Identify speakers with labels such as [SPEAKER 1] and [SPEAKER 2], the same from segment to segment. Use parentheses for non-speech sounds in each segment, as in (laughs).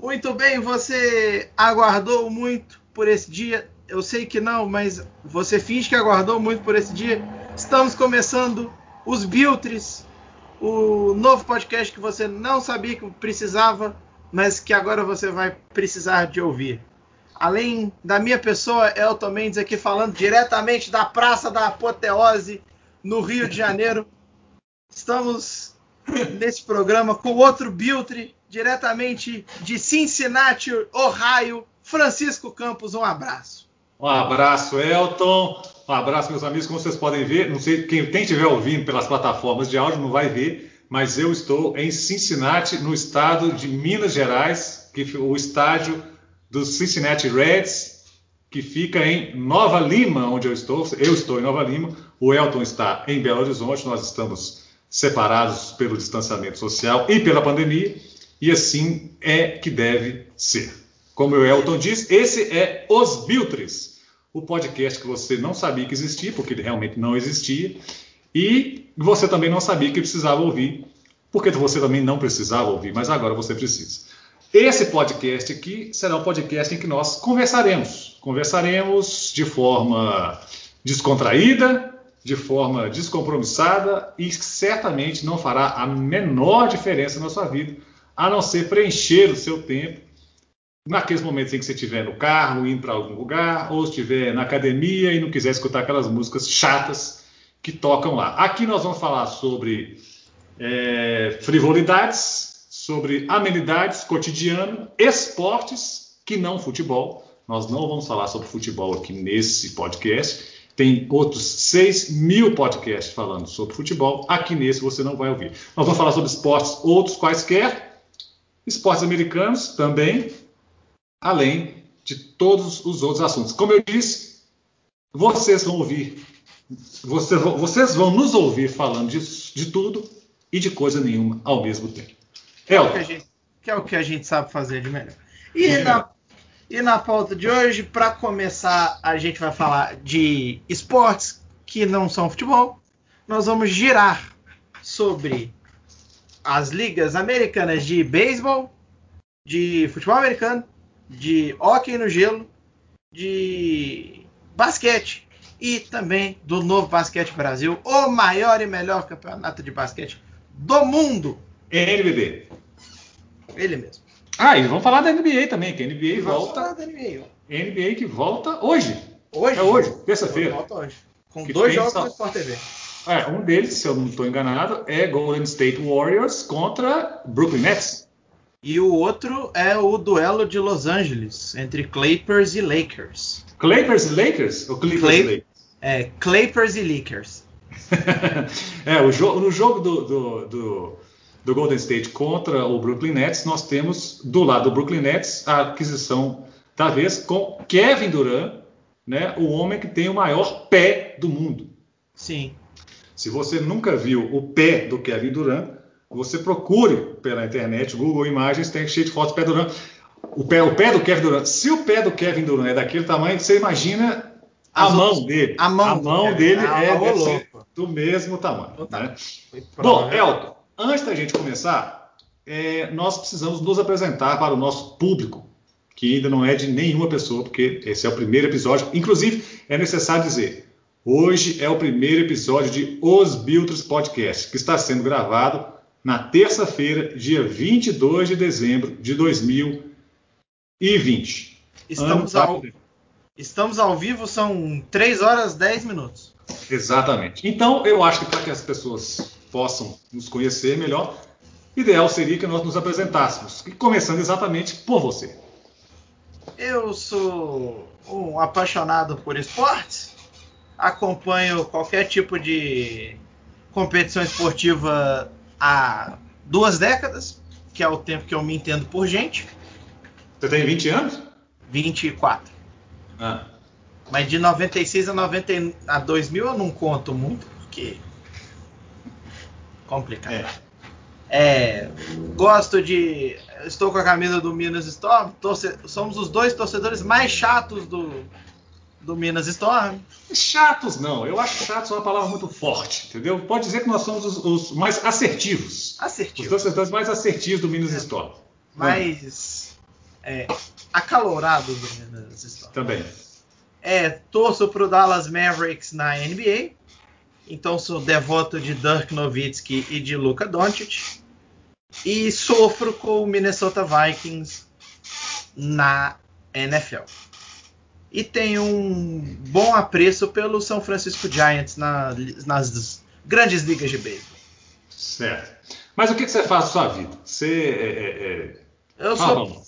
[SPEAKER 1] Muito bem, você aguardou muito por esse dia. Eu sei que não, mas você finge que aguardou muito por esse dia. Estamos começando os Biltres, o novo podcast que você não sabia que precisava, mas que agora você vai precisar de ouvir. Além da minha pessoa, Elton Mendes aqui falando diretamente da Praça da Apoteose, no Rio de Janeiro. Estamos nesse programa com outro Biltre, diretamente de Cincinnati, Ohio, Francisco Campos. Um abraço.
[SPEAKER 2] Um abraço, Elton. Um abraço, meus amigos. Como vocês podem ver, não sei quem, estiver ouvindo pelas plataformas de áudio não vai ver, mas eu estou em Cincinnati, no estado de Minas Gerais, que o estádio dos Cincinnati Reds, que fica em Nova Lima, onde eu estou. Eu estou em Nova Lima, o Elton está em Belo Horizonte, nós estamos separados pelo distanciamento social e pela pandemia, e assim é que deve ser. Como o Elton diz, esse é Os Biltres, o podcast que você não sabia que existia, porque ele realmente não existia, e você também não sabia que precisava ouvir, porque você também não precisava ouvir, mas agora você precisa. Esse podcast aqui será um podcast em que nós conversaremos. Conversaremos de forma descontraída, de forma descompromissada e certamente não fará a menor diferença na sua vida, a não ser preencher o seu tempo naqueles momentos em que você estiver no carro, indo para algum lugar, ou estiver na academia e não quiser escutar aquelas músicas chatas que tocam lá. Aqui nós vamos falar sobre é, frivolidades, sobre amenidades, cotidiano, esportes, que não futebol. Nós não vamos falar sobre futebol aqui nesse podcast. Tem outros 6 mil podcasts falando sobre futebol. Aqui nesse você não vai ouvir. Nós vamos falar sobre esportes, outros quaisquer, esportes americanos também, além de todos os outros assuntos. Como eu disse, vocês vão ouvir, vocês vão, vocês vão nos ouvir falando de, de tudo e de coisa nenhuma ao mesmo tempo.
[SPEAKER 1] É o que, a gente, que é o que a gente sabe fazer de melhor. E, é. na, e na pauta de hoje, para começar, a gente vai falar de esportes que não são futebol. Nós vamos girar sobre as ligas americanas de beisebol, de futebol americano, de hóquei no gelo, de basquete e também do Novo Basquete Brasil, o maior e melhor campeonato de basquete do mundo.
[SPEAKER 2] NBB.
[SPEAKER 1] Ele mesmo.
[SPEAKER 2] Ah, e vamos falar da NBA também, que a NBA volta.
[SPEAKER 1] Falar da NBA.
[SPEAKER 2] NBA que volta hoje.
[SPEAKER 1] Hoje?
[SPEAKER 2] É hoje, terça-feira.
[SPEAKER 1] Volta hoje. Com que dois jogos no Sport TV.
[SPEAKER 2] É, um deles, se eu não estou enganado, é Golden State Warriors contra Brooklyn Nets.
[SPEAKER 1] E o outro é o duelo de Los Angeles entre Clippers e Lakers.
[SPEAKER 2] Clippers e Lakers? Ou Clippers Clay... e Lakers?
[SPEAKER 1] É, Clippers e Lakers. (laughs)
[SPEAKER 2] é, no jogo do, do, do do Golden State contra o Brooklyn Nets, nós temos do lado do Brooklyn Nets a aquisição da vez com Kevin Durant, né, o homem que tem o maior pé do mundo.
[SPEAKER 1] Sim.
[SPEAKER 2] Se você nunca viu o pé do Kevin Durant, você procure pela internet, Google Imagens, tem cheio de fotos do pé do Durant. O pé, o pé do Kevin Durant, se o pé do Kevin Durant é daquele tamanho, você imagina a As mão dele.
[SPEAKER 1] A mão,
[SPEAKER 2] a mão dele é, é do mesmo tamanho. Tá. Né? Bom, Elton, Antes da gente começar, é, nós precisamos nos apresentar para o nosso público, que ainda não é de nenhuma pessoa, porque esse é o primeiro episódio. Inclusive, é necessário dizer: hoje é o primeiro episódio de Os Biltres Podcast, que está sendo gravado na terça-feira, dia 22 de dezembro de 2020.
[SPEAKER 1] Estamos ao, estamos ao vivo, são 3 horas 10 minutos.
[SPEAKER 2] Exatamente. Então, eu acho que para que as pessoas possam nos conhecer melhor, ideal seria que nós nos apresentássemos, começando exatamente por você.
[SPEAKER 1] Eu sou um apaixonado por esportes, acompanho qualquer tipo de competição esportiva há duas décadas, que é o tempo que eu me entendo por gente.
[SPEAKER 2] Você tem 20 anos?
[SPEAKER 1] 24.
[SPEAKER 2] Ah.
[SPEAKER 1] Mas de 96 a, 90, a 2000 eu não conto muito, porque complicado. É. é. gosto de. Estou com a camisa do Minas Storm. Torce, somos os dois torcedores mais chatos do, do Minas Storm.
[SPEAKER 2] Chatos não, eu acho chatos uma palavra muito forte, entendeu? Pode dizer que nós somos os, os mais assertivos.
[SPEAKER 1] Assertivos.
[SPEAKER 2] Os torcedores mais assertivos do Minas é. Storm.
[SPEAKER 1] Mas é, acalorado nas histórias.
[SPEAKER 2] Também.
[SPEAKER 1] É, torço pro Dallas Mavericks na NBA. Então sou devoto de Dirk Nowitzki e de Luka Doncic. E sofro com o Minnesota Vikings na NFL. E tenho um bom apreço pelo São Francisco Giants na, nas grandes ligas de beisebol.
[SPEAKER 2] Certo. Mas o que, que você faz na sua vida? Você é, é, é...
[SPEAKER 1] Eu sou.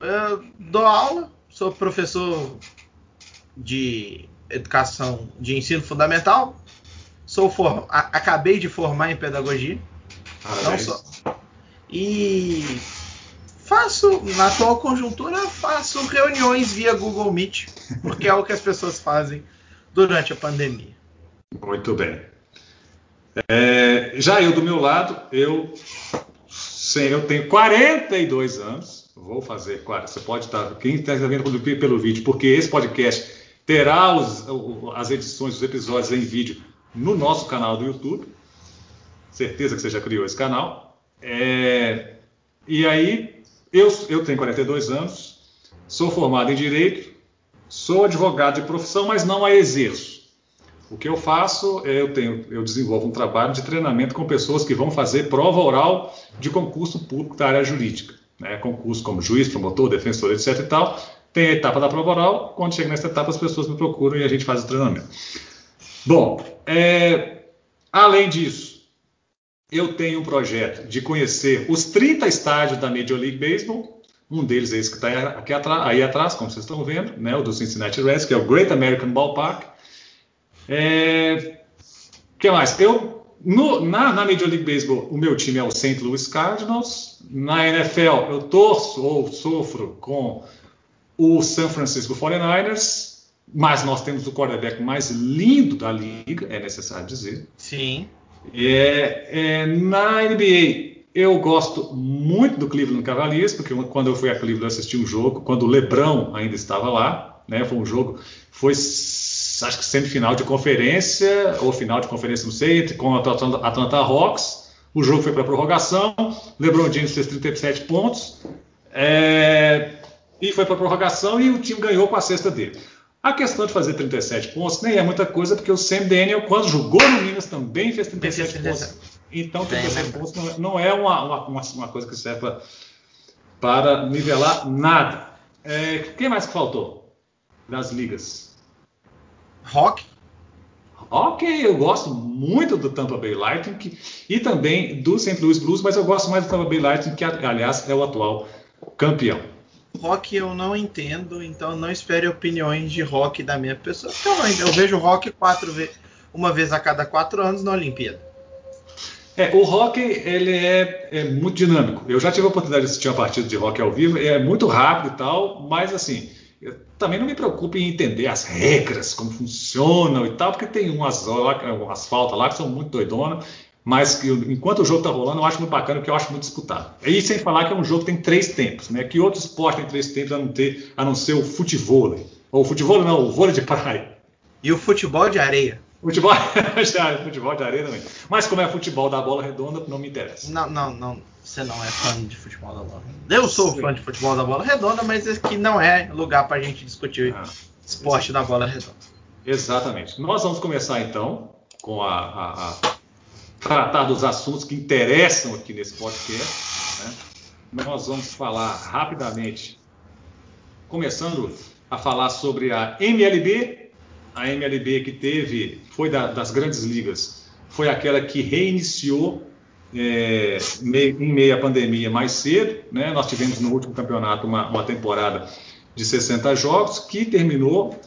[SPEAKER 1] Eu dou aula, sou professor de educação de ensino fundamental. Sou for... acabei de formar em pedagogia.
[SPEAKER 2] Parabéns. Não só.
[SPEAKER 1] E faço, na atual conjuntura, faço reuniões via Google Meet, porque é o que as pessoas fazem durante a pandemia.
[SPEAKER 2] Muito bem. É, já eu do meu lado, eu, sim, eu tenho 42 anos. Vou fazer, você pode estar, quem está vendo pelo vídeo, porque esse podcast terá os, as edições, os episódios em vídeo no nosso canal do YouTube. Certeza que você já criou esse canal. É, e aí, eu, eu tenho 42 anos, sou formado em Direito, sou advogado de profissão, mas não a exerço. O que eu faço é eu tenho, eu desenvolvo um trabalho de treinamento com pessoas que vão fazer prova oral de concurso público da área jurídica, né? concurso como juiz, promotor, defensor, etc. E tal. Tem a etapa da prova oral. Quando chega nessa etapa, as pessoas me procuram e a gente faz o treinamento. Bom, é, além disso, eu tenho um projeto de conhecer os 30 estádios da Major League Baseball. Um deles é esse que está aí atrás, como vocês estão vendo, né? o do Cincinnati Reds, que é o Great American Ballpark. É, que mais? Eu no, na, na, Major League Baseball, o meu time é o St. Louis Cardinals. Na NFL, eu torço ou sofro com o San Francisco 49ers. Mas nós temos o quarterback mais lindo da liga, é necessário dizer.
[SPEAKER 1] Sim.
[SPEAKER 2] É, é, na NBA, eu gosto muito do Cleveland Cavaliers, porque quando eu fui a Cleveland assisti um jogo, quando o LeBron ainda estava lá, né, foi um jogo, foi acho que semifinal de conferência, ou final de conferência, não sei, com a Atlanta Hawks. O jogo foi para prorrogação. LeBron James fez 37 pontos. É, e foi para prorrogação e o time ganhou com a cesta dele. A questão de fazer 37 pontos nem é muita coisa, porque o Sam Daniel, quando jogou no Minas, também fez 37 pontos. Então, 37 pontos não é uma, uma, uma coisa que serve pra, para nivelar nada. É, quem mais que faltou das ligas?
[SPEAKER 1] rock.
[SPEAKER 2] Ok, eu gosto muito do Tampa Bay Lightning que, e também do St. Louis Blues, mas eu gosto mais do Tampa Bay Lightning, que aliás é o atual campeão.
[SPEAKER 1] Rock eu não entendo, então não espere opiniões de rock da minha pessoa. Então, eu vejo rock quatro ve uma vez a cada quatro anos na Olimpíada.
[SPEAKER 2] É, o rock ele é, é, muito dinâmico. Eu já tive a oportunidade de assistir uma partida de rock ao vivo, é muito rápido e tal, mas assim, eu também não me preocupo em entender as regras, como funcionam e tal, porque tem umas, umas faltas lá que são muito doidonas, mas enquanto o jogo está rolando, eu acho muito bacana, porque eu acho muito disputado. E sem falar que é um jogo que tem três tempos, né? Que outro esporte tem três tempos a não, ter, a não ser o futebol. Ou o futebol não, o vôlei de praia.
[SPEAKER 1] E o futebol de areia.
[SPEAKER 2] Futebol, (laughs) futebol de areia também. Mas como é futebol da bola redonda, não me interessa.
[SPEAKER 1] Não, não, não. Você não é fã de futebol da bola redonda. Eu sou Sim. fã de futebol da bola redonda, mas aqui não é lugar para a gente discutir ah, esporte da bola redonda.
[SPEAKER 2] Exatamente. Nós vamos começar então com a, a, a tratar dos assuntos que interessam aqui nesse podcast. Né? Nós vamos falar rapidamente, começando a falar sobre a MLB a MLB que teve, foi da, das grandes ligas, foi aquela que reiniciou é, meio à pandemia mais cedo. Né? Nós tivemos no último campeonato uma, uma temporada de 60 jogos que terminou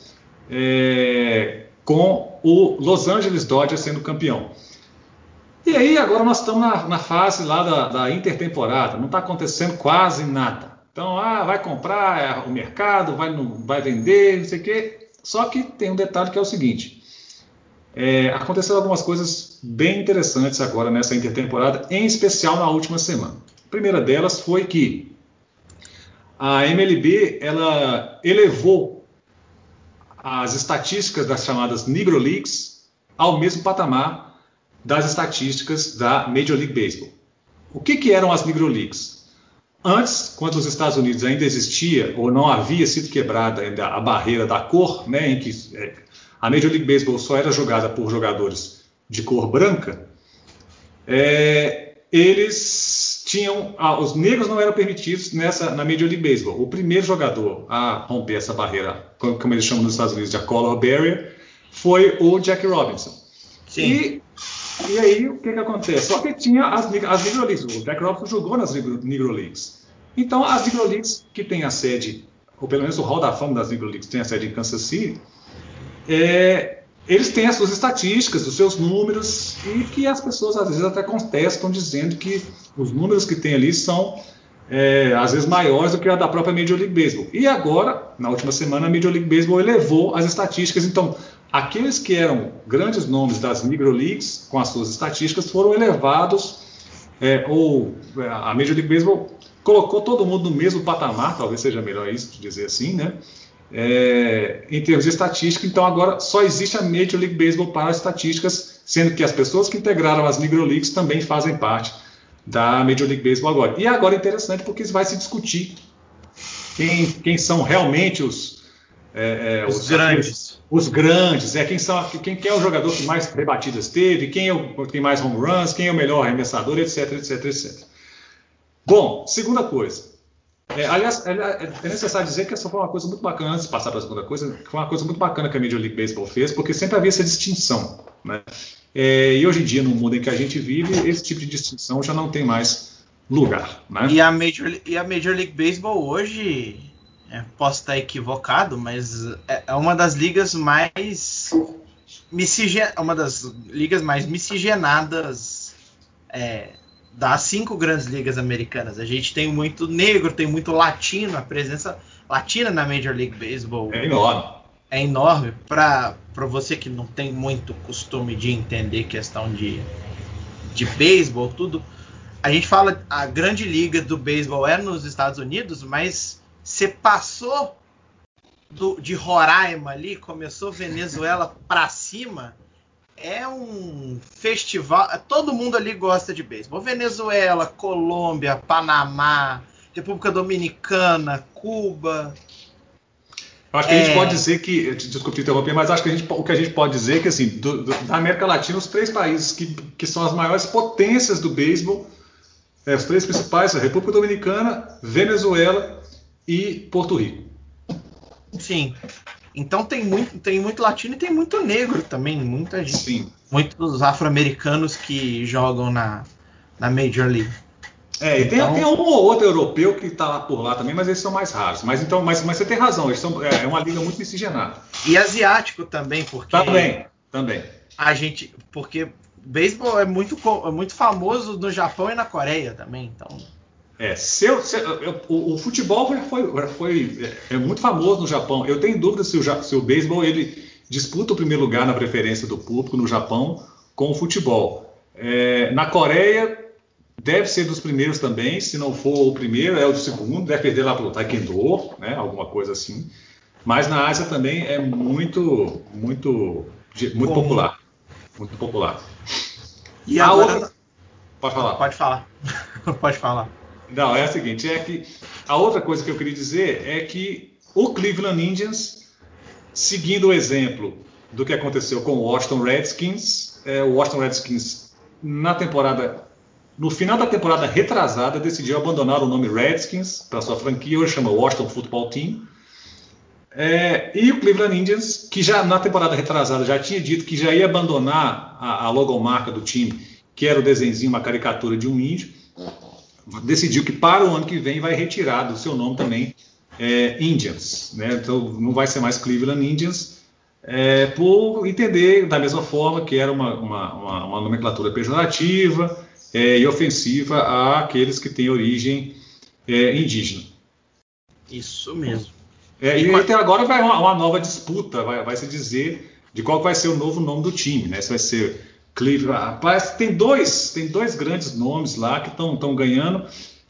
[SPEAKER 2] é, com o Los Angeles Dodgers sendo campeão. E aí agora nós estamos na, na fase lá da, da intertemporada, não está acontecendo quase nada. Então, ah, vai comprar é, o mercado, vai, vai vender, não sei o quê. Só que tem um detalhe que é o seguinte: é, aconteceram algumas coisas bem interessantes agora nessa intertemporada, em especial na última semana. A primeira delas foi que a MLB ela elevou as estatísticas das chamadas Negro Leagues ao mesmo patamar das estatísticas da Major League Baseball. O que, que eram as Negro Leagues? Antes, quando os Estados Unidos ainda existia ou não havia sido quebrada ainda a barreira da cor, né, em que é, a Major League Baseball só era jogada por jogadores de cor branca, é, eles tinham, ah, os negros não eram permitidos nessa na Major League Baseball. O primeiro jogador a romper essa barreira, como eles chamam nos Estados Unidos de a color barrier, foi o Jack Robinson. Sim. E, e aí o que, que acontece? Só que tinha as, as Negro Leagues. O Jack Robinson jogou nas Negro, Leagues. Então as Negro Leagues que tem a sede, ou pelo menos o Hall da Fama das Negro Leagues tem a sede em Kansas City, é, eles têm as suas estatísticas, os seus números, e que as pessoas às vezes até contestam dizendo que os números que tem ali são é, às vezes maiores do que a da própria Major League Baseball. E agora, na última semana, a Major League Baseball elevou as estatísticas. Então, aqueles que eram grandes nomes das Negro Leagues, com as suas estatísticas, foram elevados, é, ou é, a Major League Baseball colocou todo mundo no mesmo patamar, talvez seja melhor isso dizer assim, né? é, em termos de estatística. Então agora só existe a Major League Baseball para estatísticas, sendo que as pessoas que integraram as Negro Leagues também fazem parte da Major League Baseball agora. E agora é interessante porque vai se discutir quem, quem são realmente os,
[SPEAKER 1] é, é, os, os, grandes.
[SPEAKER 2] Os grandes, é quem são quem, quem é o jogador que mais rebatidas teve, quem é o que tem mais home runs, quem é o melhor arremessador, etc, etc, etc. Bom, segunda coisa. É, aliás, é, é, necessário dizer que essa foi uma coisa muito bacana, antes de passar para a segunda coisa, foi uma coisa muito bacana que a Major League Baseball fez, porque sempre havia essa distinção. Né? É, e hoje em dia, no mundo em que a gente vive, esse tipo de distinção já não tem mais lugar. Né?
[SPEAKER 1] E, a Major, e a Major League Baseball hoje, é, posso estar equivocado, mas é, é uma das ligas mais uma das ligas mais miscigenadas é, das cinco grandes ligas americanas. A gente tem muito negro, tem muito latino, a presença latina na Major League Baseball
[SPEAKER 2] é enorme.
[SPEAKER 1] É enorme para você que não tem muito costume de entender questão de, de beisebol, tudo. A gente fala a grande liga do beisebol é nos Estados Unidos, mas você passou do, de Roraima ali, começou Venezuela (laughs) para cima, é um festival. Todo mundo ali gosta de beisebol. Venezuela, Colômbia, Panamá, República Dominicana, Cuba.
[SPEAKER 2] Eu acho que é... a gente é. pode dizer que, desculpe te interromper, mas acho que gente, o que a gente pode dizer é que assim, do, do, da América Latina, os três países que, que são as maiores potências do beisebol, é, os três principais, a República Dominicana, Venezuela e Porto Rico.
[SPEAKER 1] Sim. Então tem muito, tem muito latino e tem muito negro também, muita gente. Sim. Muitos afro-americanos que jogam na, na Major League.
[SPEAKER 2] É, e então, tem, tem, um ou outro europeu que está lá por lá também, mas eles são mais raros. Mas então, mas, mas você tem razão, eles são, é, é uma liga muito miscigenada.
[SPEAKER 1] E asiático também, porque.
[SPEAKER 2] Também, também.
[SPEAKER 1] A gente. Porque beisebol é muito, é muito famoso no Japão e na Coreia também, então.
[SPEAKER 2] É, seu, seu, o, o, futebol já foi, já foi é, é, muito famoso no Japão. Eu tenho dúvida se o, se o beisebol ele disputa o primeiro lugar na preferência do público no Japão com o futebol. É, na Coreia deve ser dos primeiros também, se não for o primeiro, é o segundo, deve perder lá para o Taekwondo, né, alguma coisa assim. Mas na Ásia também é muito, muito, muito popular, muito popular.
[SPEAKER 1] E a agora... outra... Pode falar. Pode falar. (laughs) Pode falar.
[SPEAKER 2] Não, é a seguinte, é que a outra coisa que eu queria dizer é que o Cleveland Indians, seguindo o exemplo do que aconteceu com o Washington Redskins, é, o Washington Redskins na temporada, no final da temporada retrasada, decidiu abandonar o nome Redskins para sua franquia, hoje chama Washington Football Team. É, e o Cleveland Indians, que já na temporada retrasada já tinha dito que já ia abandonar a, a logomarca do time, que era o desenho, uma caricatura de um índio, decidiu que para o ano que vem vai retirar do seu nome também é, Indians. Né? Então não vai ser mais Cleveland Indians, é, por entender da mesma forma que era uma, uma, uma, uma nomenclatura pejorativa é, e ofensiva àqueles que têm origem é, indígena.
[SPEAKER 1] Isso mesmo.
[SPEAKER 2] É, e, até agora vai uma, uma nova disputa, vai, vai, se dizer de qual vai ser o novo nome do time. Né? Se vai ser Cleveland. Rapaz, tem dois, tem dois grandes nomes lá que estão ganhando,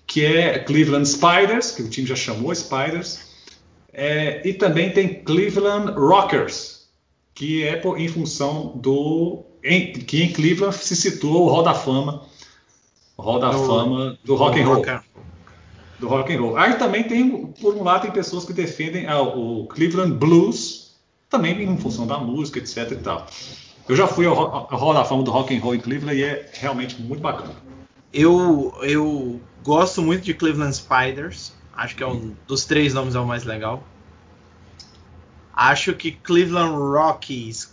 [SPEAKER 2] que é Cleveland Spiders, que o time já chamou Spiders, é, e também tem Cleveland Rockers, que é por, em função do em, que em Cleveland se situa o Hall da Fama, o Hall da do, Fama do rock and roll. do rock and roll. Aí também tem, por um lado, tem pessoas que defendem a, o Cleveland Blues, também em função da música, etc e tal. Eu já fui ao, ao Hall da Fama do Rock and Roll em Cleveland e é realmente muito bacana.
[SPEAKER 1] Eu, eu gosto muito de Cleveland Spiders. Acho que é um dos três nomes é o mais legal. Acho que Cleveland Rockies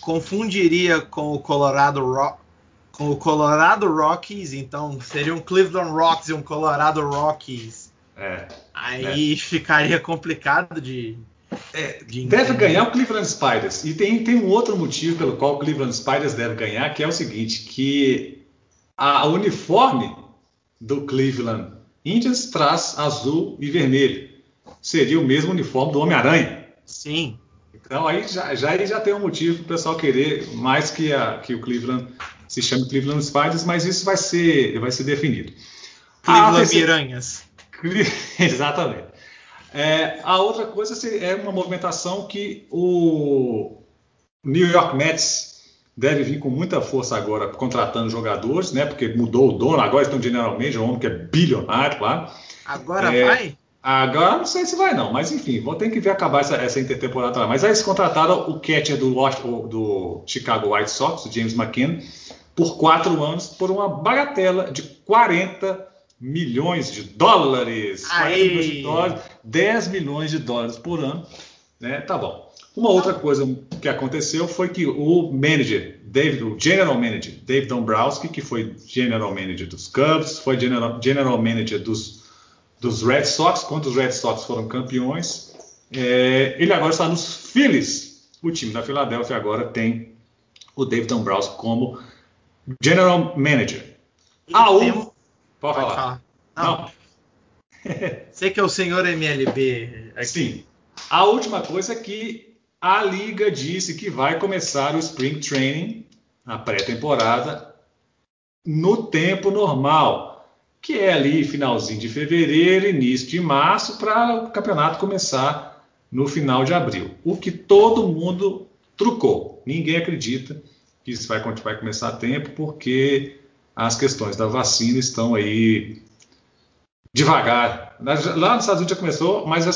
[SPEAKER 1] confundiria com o Colorado Rock, com o Colorado Rockies, então seria um Cleveland Rocks e um Colorado Rockies.
[SPEAKER 2] É,
[SPEAKER 1] Aí
[SPEAKER 2] é.
[SPEAKER 1] ficaria complicado de,
[SPEAKER 2] é,
[SPEAKER 1] de
[SPEAKER 2] deve ganhar o Cleveland Spiders. E tem, tem um outro motivo pelo qual o Cleveland Spiders deve ganhar, que é o seguinte, que a uniforme do Cleveland Indians traz azul e vermelho. Seria o mesmo uniforme do Homem-Aranha.
[SPEAKER 1] Sim.
[SPEAKER 2] Então aí já, já, aí já tem um motivo para o pessoal querer mais que, a, que o Cleveland se chame Cleveland Spiders, mas isso vai ser, vai ser definido.
[SPEAKER 1] Cleveland
[SPEAKER 2] Ah. (laughs) Exatamente. É, a outra coisa é uma movimentação que o New York Mets deve vir com muita força agora contratando jogadores, né? Porque mudou o dono, agora estão General Manager, um homem que é bilionário lá.
[SPEAKER 1] Agora
[SPEAKER 2] É,
[SPEAKER 1] vai?
[SPEAKER 2] Agora não sei se vai não, mas enfim, vou ter que ver acabar essa, essa intertemporada lá. Mas aí eles contrataram o catcher do, do Chicago White Sox, o James McKinnon, por quatro anos, por uma bagatela de 40 milhões de dólares. 40
[SPEAKER 1] Aí.
[SPEAKER 2] milhões de dólares, 10 milhões de dólares por ano. Né? Tá bom. Uma outra coisa que aconteceu foi que o manager, David, o general manager, Dave Dombrowski, que foi general manager dos Cubs, foi general, general manager dos, dos Red Sox, quando os Red Sox foram campeões, é, ele agora está nos Phillies. O time da Filadélfia agora tem o David Dombrowski como general manager. Ah,
[SPEAKER 1] Tem-
[SPEAKER 2] Pode
[SPEAKER 1] Pode
[SPEAKER 2] falar.
[SPEAKER 1] falar. Não, (laughs) sei que é o senhor MLB aqui.
[SPEAKER 2] Sim. A última coisa é que a liga disse que vai começar o Spring Training, a pré-temporada, no tempo normal, que é ali finalzinho de fevereiro, início de março, para o campeonato começar no final de abril. O que todo mundo trucou. Ninguém acredita que isso vai, vai começar a tempo, porque as questões da vacina estão aí devagar. Lá nos Estados Unidos já começou, mas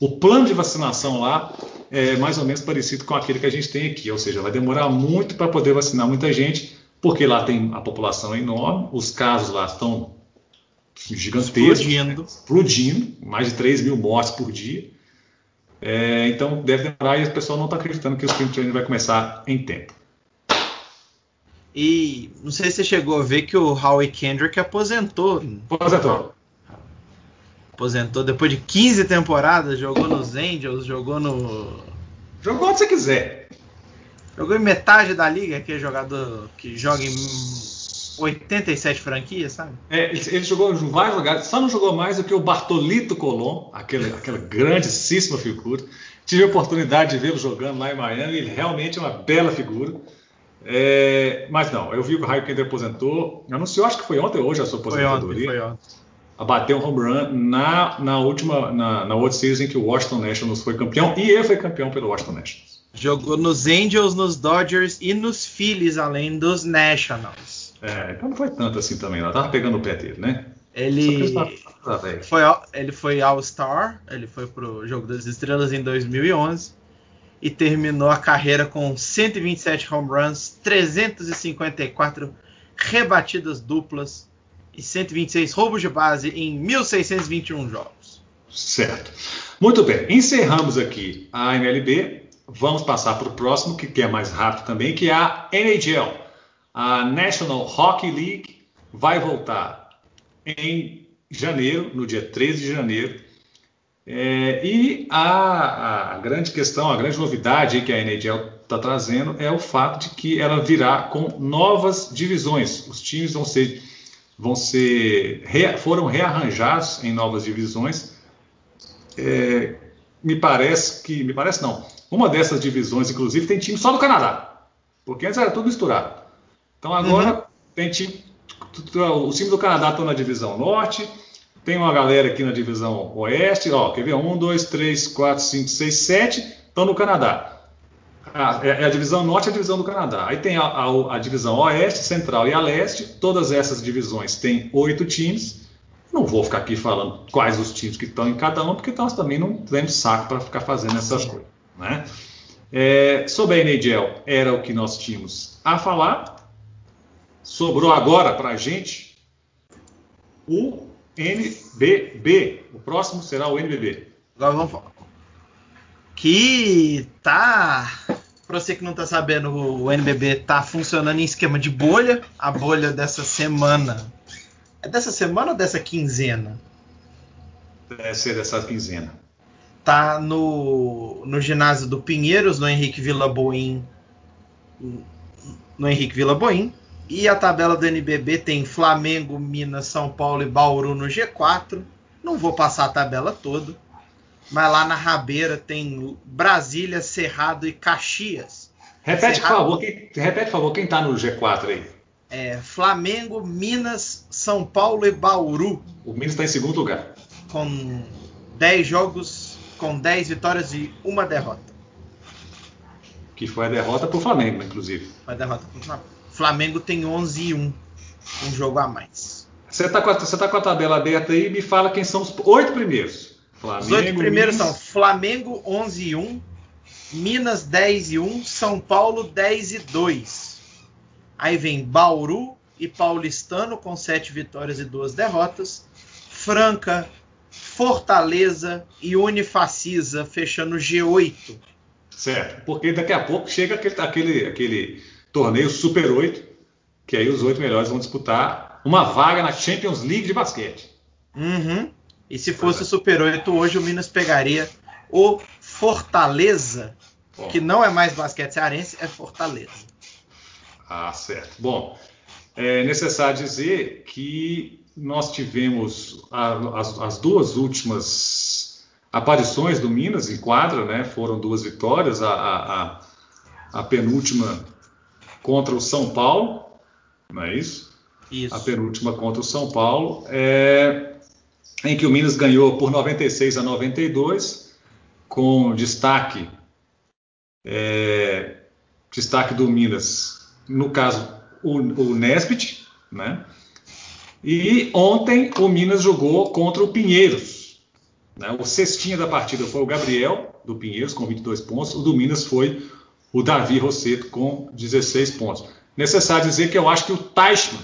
[SPEAKER 2] o, plano de vacinação lá é mais ou menos parecido com aquele que a gente tem aqui, ou seja, vai demorar muito para poder vacinar muita gente, porque lá tem a população é enorme, os casos lá estão gigantescos,
[SPEAKER 1] Explodindo.
[SPEAKER 2] explodindo, mais de 3 mil mortes por dia. É, então deve demorar e o pessoal não está acreditando que o Spring Training vai começar em tempo.
[SPEAKER 1] E não sei se você chegou a ver que o Howie Kendrick aposentou.
[SPEAKER 2] Aposentou.
[SPEAKER 1] Aposentou depois de 15 temporadas, jogou nos Angels, jogou no.
[SPEAKER 2] Jogou onde você quiser.
[SPEAKER 1] Jogou em metade da liga, que é jogador que joga em 87 franquias, sabe?
[SPEAKER 2] É, ele, ele jogou em vários lugares, só não jogou mais do que o Bartolito Colon, aquele, aquela grandíssima figura. Tive a oportunidade de vê-lo jogando lá em Miami, ele realmente é uma bela figura. É, mas não, eu vi que o Raio Kendrick aposentou, anunciou, acho que foi ontem ou hoje a sua
[SPEAKER 1] Foi ontem,
[SPEAKER 2] aposentadoria.
[SPEAKER 1] foi ontem.
[SPEAKER 2] Abateu um home run na, na última, na, na World Series em que o Washington Nationals foi campeão, e ele foi campeão pelo Washington Nationals.
[SPEAKER 1] Jogou nos Angels, nos Dodgers e nos Phillies, além dos Nationals.
[SPEAKER 2] É, então não foi tanto assim também, ela tava pegando o pé dele, né?
[SPEAKER 1] Ele foi, all- ele foi All-Star, ele foi pro Jogo das Estrelas em 2011 e terminou a carreira com 127 home runs, 354 rebatidas duplas e 126 roubos de base em 1.621 jogos.
[SPEAKER 2] Certo. Muito bem. Encerramos aqui a MLB. Vamos passar para o próximo, que é mais rápido também, que é a NHL. A National Hockey League vai voltar em janeiro, no dia 13 de janeiro. É, e a, a grande questão, a grande novidade que a NHL está trazendo é o fato de que ela virá com novas divisões. Os times vão ser, vão ser re- foram rearranjados em novas divisões. É, me parece que, me parece não, uma dessas divisões, inclusive, tem time só do Canadá, porque antes era tudo misturado. Então agora tem time, os times do Canadá estão na divisão norte, tem uma galera aqui na divisão oeste, ó, quer ver? Um, dois, três, quatro, cinco, seis, sete estão no Canadá. Ah, é é a divisão norte e a divisão do Canadá. Aí tem a, a- a divisão oeste, central e a leste. Todas essas divisões têm oito times. Não vou ficar aqui falando quais os times que estão em cada um, porque nós também não temos saco para ficar fazendo essas Sim. coisas. Né? É, sobre a NHL, era o que nós tínhamos a falar. Sobrou agora para a gente o NBB. O próximo será o NBB.
[SPEAKER 1] Agora vamos falar. Que tá. Pra você que não tá sabendo, o NBB tá funcionando em esquema de bolha. A bolha dessa semana. É dessa semana ou dessa quinzena?
[SPEAKER 2] Deve ser dessa quinzena.
[SPEAKER 1] Tá no, no ginásio do Pinheiros, no Henrique Vila Boim. No Henrique Vila Boim. E a tabela do NBB tem Flamengo, Minas, São Paulo e Bauru no G4. Não vou passar a tabela toda. Mas lá na Rabeira tem Brasília, Cerrado e Caxias.
[SPEAKER 2] Repete, Cerrado, por favor, quem, repete, por favor, quem está no G4 aí?
[SPEAKER 1] É, Flamengo, Minas, São Paulo e Bauru.
[SPEAKER 2] O Minas está em segundo lugar.
[SPEAKER 1] Com 10 jogos, com 10 vitórias e uma derrota.
[SPEAKER 2] Que foi a derrota para o Flamengo, inclusive.
[SPEAKER 1] Foi a derrota para o Flamengo. Flamengo tem 11 e 1, um jogo a mais.
[SPEAKER 2] Você está com, tá com, a tabela aberta aí e me fala quem são os oito primeiros.
[SPEAKER 1] Flamengo, os oito primeiros Minas... são Flamengo 11 e 1, Minas 10 e 1, São Paulo 10 e 2. Aí vem Bauru e Paulistano com 7 vitórias e 2 derrotas. Franca, Fortaleza e Unifacisa fechando G8.
[SPEAKER 2] Certo, porque daqui a pouco chega aquele, aquele, aquele torneio Super 8, que aí os oito melhores vão disputar uma vaga na Champions League de basquete.
[SPEAKER 1] Uhum. E se fosse o Super 8 hoje, o Minas pegaria o Fortaleza, Bom. que não é mais basquete cearense, é Fortaleza.
[SPEAKER 2] Ah, certo. Bom, é necessário dizer que nós tivemos a, as, as, duas últimas aparições do Minas em quadra, né? Foram duas vitórias. A, a, a penúltima contra o São Paulo, não é isso?
[SPEAKER 1] Isso.
[SPEAKER 2] A penúltima contra o São Paulo, é, em que o Minas ganhou por 96 a 92, com destaque é, destaque do Minas, no caso o, o Nesbit, né? E ontem o Minas jogou contra o Pinheiros. Né? O cestinha da partida foi o Gabriel, do Pinheiros, com 22 pontos. O do Minas foi o Davi Rosseto com 16 pontos. Necessário dizer que eu acho que o Teichmann,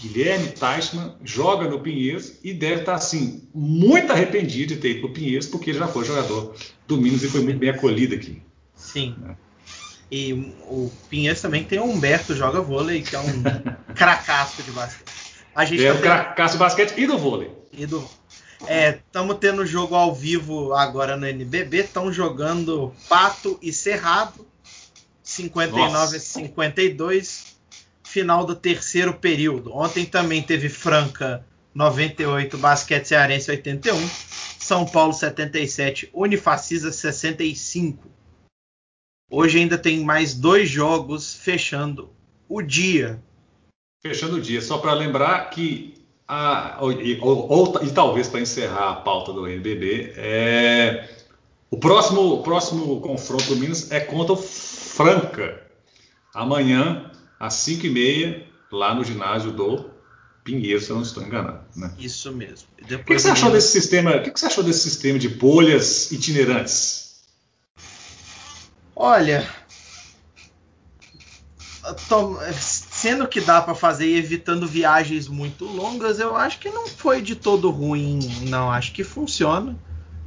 [SPEAKER 2] Guilherme Teichmann, joga no Pinheiros e deve estar, assim, muito arrependido de ter ido para o Pinheiros, porque ele já foi jogador do Minas e foi muito bem acolhido aqui.
[SPEAKER 1] Sim. Né? E o Pinheiros também tem o Humberto Joga Vôlei, que é um (laughs) cracaço de basquete.
[SPEAKER 2] A gente é tá um cracaço de basquete e do vôlei.
[SPEAKER 1] E do Estamos é, tendo jogo ao vivo agora no NBB. Estão jogando Pato e Cerrado. 59 Nossa. a 52, final do terceiro período. Ontem também teve Franca 98, Basquete Cearense 81, São Paulo 77, Unifacisa 65. Hoje ainda tem mais dois jogos fechando o dia.
[SPEAKER 2] Fechando o dia, só para lembrar que a, ou, ou, ou, e talvez para encerrar a pauta do NBB, é, o próximo, o próximo confronto do Minas é contra o Franca, amanhã, às 5h30, lá no ginásio do Pinheiro, se eu não estou enganado. Né?
[SPEAKER 1] Isso mesmo.
[SPEAKER 2] o que, que, você achou desse sistema? O que, que você achou desse sistema de bolhas itinerantes?
[SPEAKER 1] Olha, sendo que dá para fazer evitando viagens muito longas, eu acho que não foi de todo ruim, não. Acho que funciona.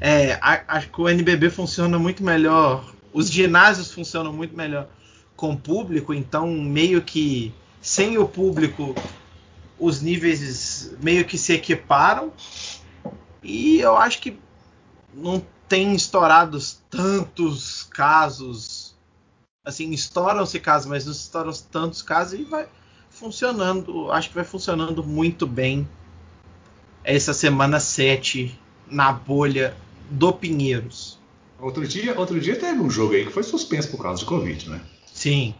[SPEAKER 1] É, acho que o NBB funciona muito melhor os ginásios funcionam muito melhor com público, então meio que sem o público os níveis meio que se equiparam. E eu acho que não tem estourados tantos casos. Assim, estouram-se casos, mas não estouram tantos casos e vai funcionando. Acho que vai funcionando muito bem essa semana 7 na bolha do Pinheiros.
[SPEAKER 2] Outro dia, outro dia teve um jogo aí que foi suspenso por causa de Covid, né?
[SPEAKER 1] Sim.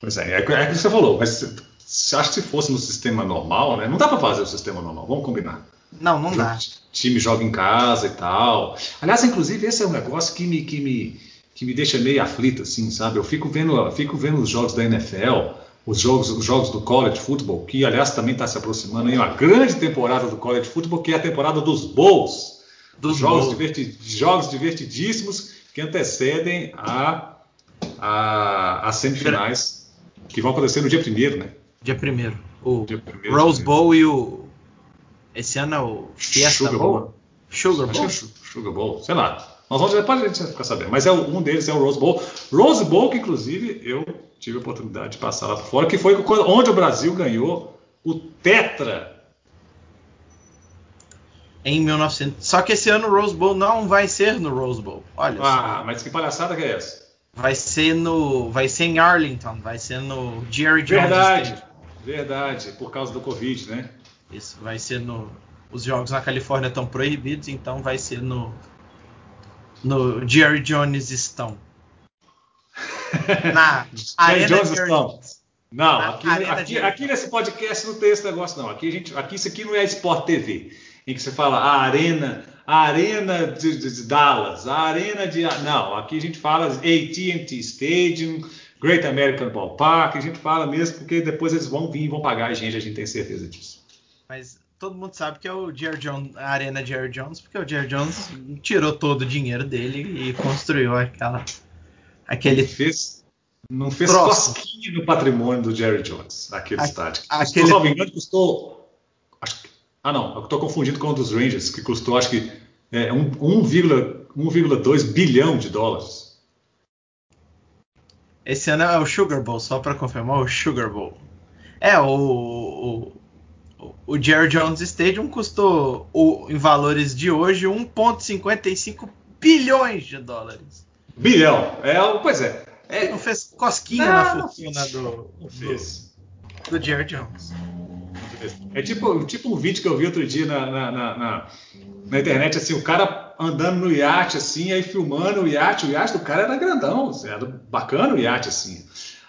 [SPEAKER 2] Pois é, é, é que você falou, mas você acha que se fosse no sistema normal, né? Não dá para fazer o sistema normal, vamos combinar.
[SPEAKER 1] Não, não dá.
[SPEAKER 2] O time joga em casa e tal. Aliás, inclusive, esse é um negócio que me, que me, que me deixa meio aflito, assim, sabe? Eu fico vendo, eu fico vendo os jogos da NFL os jogos, os jogos do college football, que aliás também está se aproximando em uma grande temporada do college football, que é a temporada dos bowls, dos jogos, divertid, jogos divertidíssimos que antecedem a, a, as semifinais, que vão acontecer no dia primeiro, né?
[SPEAKER 1] Dia primeiro. O dia primeiro, Rose Bowl e o esse ano é o Fiesta
[SPEAKER 2] Sugar
[SPEAKER 1] Bowl.
[SPEAKER 2] Bowl.
[SPEAKER 1] Sugar Bowl.
[SPEAKER 2] É Sugar Bowl, sei lá. Nós vamos depois a gente ficar sabendo. Mas é um deles é o Rose Bowl. Rose Bowl que inclusive eu tive a oportunidade de passar lá fora, que foi onde o Brasil ganhou o Tetra.
[SPEAKER 1] Em 1900. Só que esse ano o Rose Bowl não vai ser no Rose Bowl. Olha.
[SPEAKER 2] Ah,
[SPEAKER 1] só.
[SPEAKER 2] mas que palhaçada que é essa?
[SPEAKER 1] Vai ser no, vai ser em Arlington, vai ser no Jerry Jones
[SPEAKER 2] Verdade.
[SPEAKER 1] Stadium.
[SPEAKER 2] Verdade, por causa do Covid, né?
[SPEAKER 1] Isso, vai ser no. Os jogos na Califórnia estão proibidos, então vai ser no. No Jerry Jones estão. (laughs) Na Arena
[SPEAKER 2] Jones
[SPEAKER 1] Jerry
[SPEAKER 2] Stone.
[SPEAKER 1] Jones.
[SPEAKER 2] Não,
[SPEAKER 1] Na
[SPEAKER 2] aqui, aqui, aqui nesse podcast não tem esse negócio, não. Aqui, a gente, aqui isso aqui não é Sport TV, em que você fala a arena, a arena de, de- de Dallas, a arena de. Não, aqui a gente fala AT&T Stadium, Great American Ballpark, a gente fala mesmo porque depois eles vão vir e vão pagar a gente, a gente tem certeza disso.
[SPEAKER 1] Mas todo mundo sabe que é o Jerry Jones, a Arena Jerry Jones, porque o Jerry Jones tirou todo o dinheiro dele e construiu aquela. Aquele.
[SPEAKER 2] Ele fez, não fez
[SPEAKER 1] Troço.
[SPEAKER 2] cosquinha no patrimônio do Jerry Jones, aquele
[SPEAKER 1] A-
[SPEAKER 2] estádio.
[SPEAKER 1] aquele-
[SPEAKER 2] Se não me engano, custou. acho que- ah, não, eu estou confundindo com o dos Rangers, que custou acho que é, um- 1,2 1,2 bilhão de dólares.
[SPEAKER 1] Esse ano é o Sugar Bowl, só pra confirmar, o Sugar Bowl. É, o, o, o Jerry Jones Stadium custou, o- em valores de hoje, 1,55 bilhões de dólares.
[SPEAKER 2] Bilhão. É, pois é. é
[SPEAKER 1] Não fez cosquinha
[SPEAKER 2] Não,
[SPEAKER 1] na fortuna do, do, do Jerry Jones.
[SPEAKER 2] É tipo, tipo um vídeo que eu vi outro dia na, na, na, na- internet, assim, o cara andando no iate, assim, aí filmando o iate, o iate do cara era grandão, era bacana o iate, assim.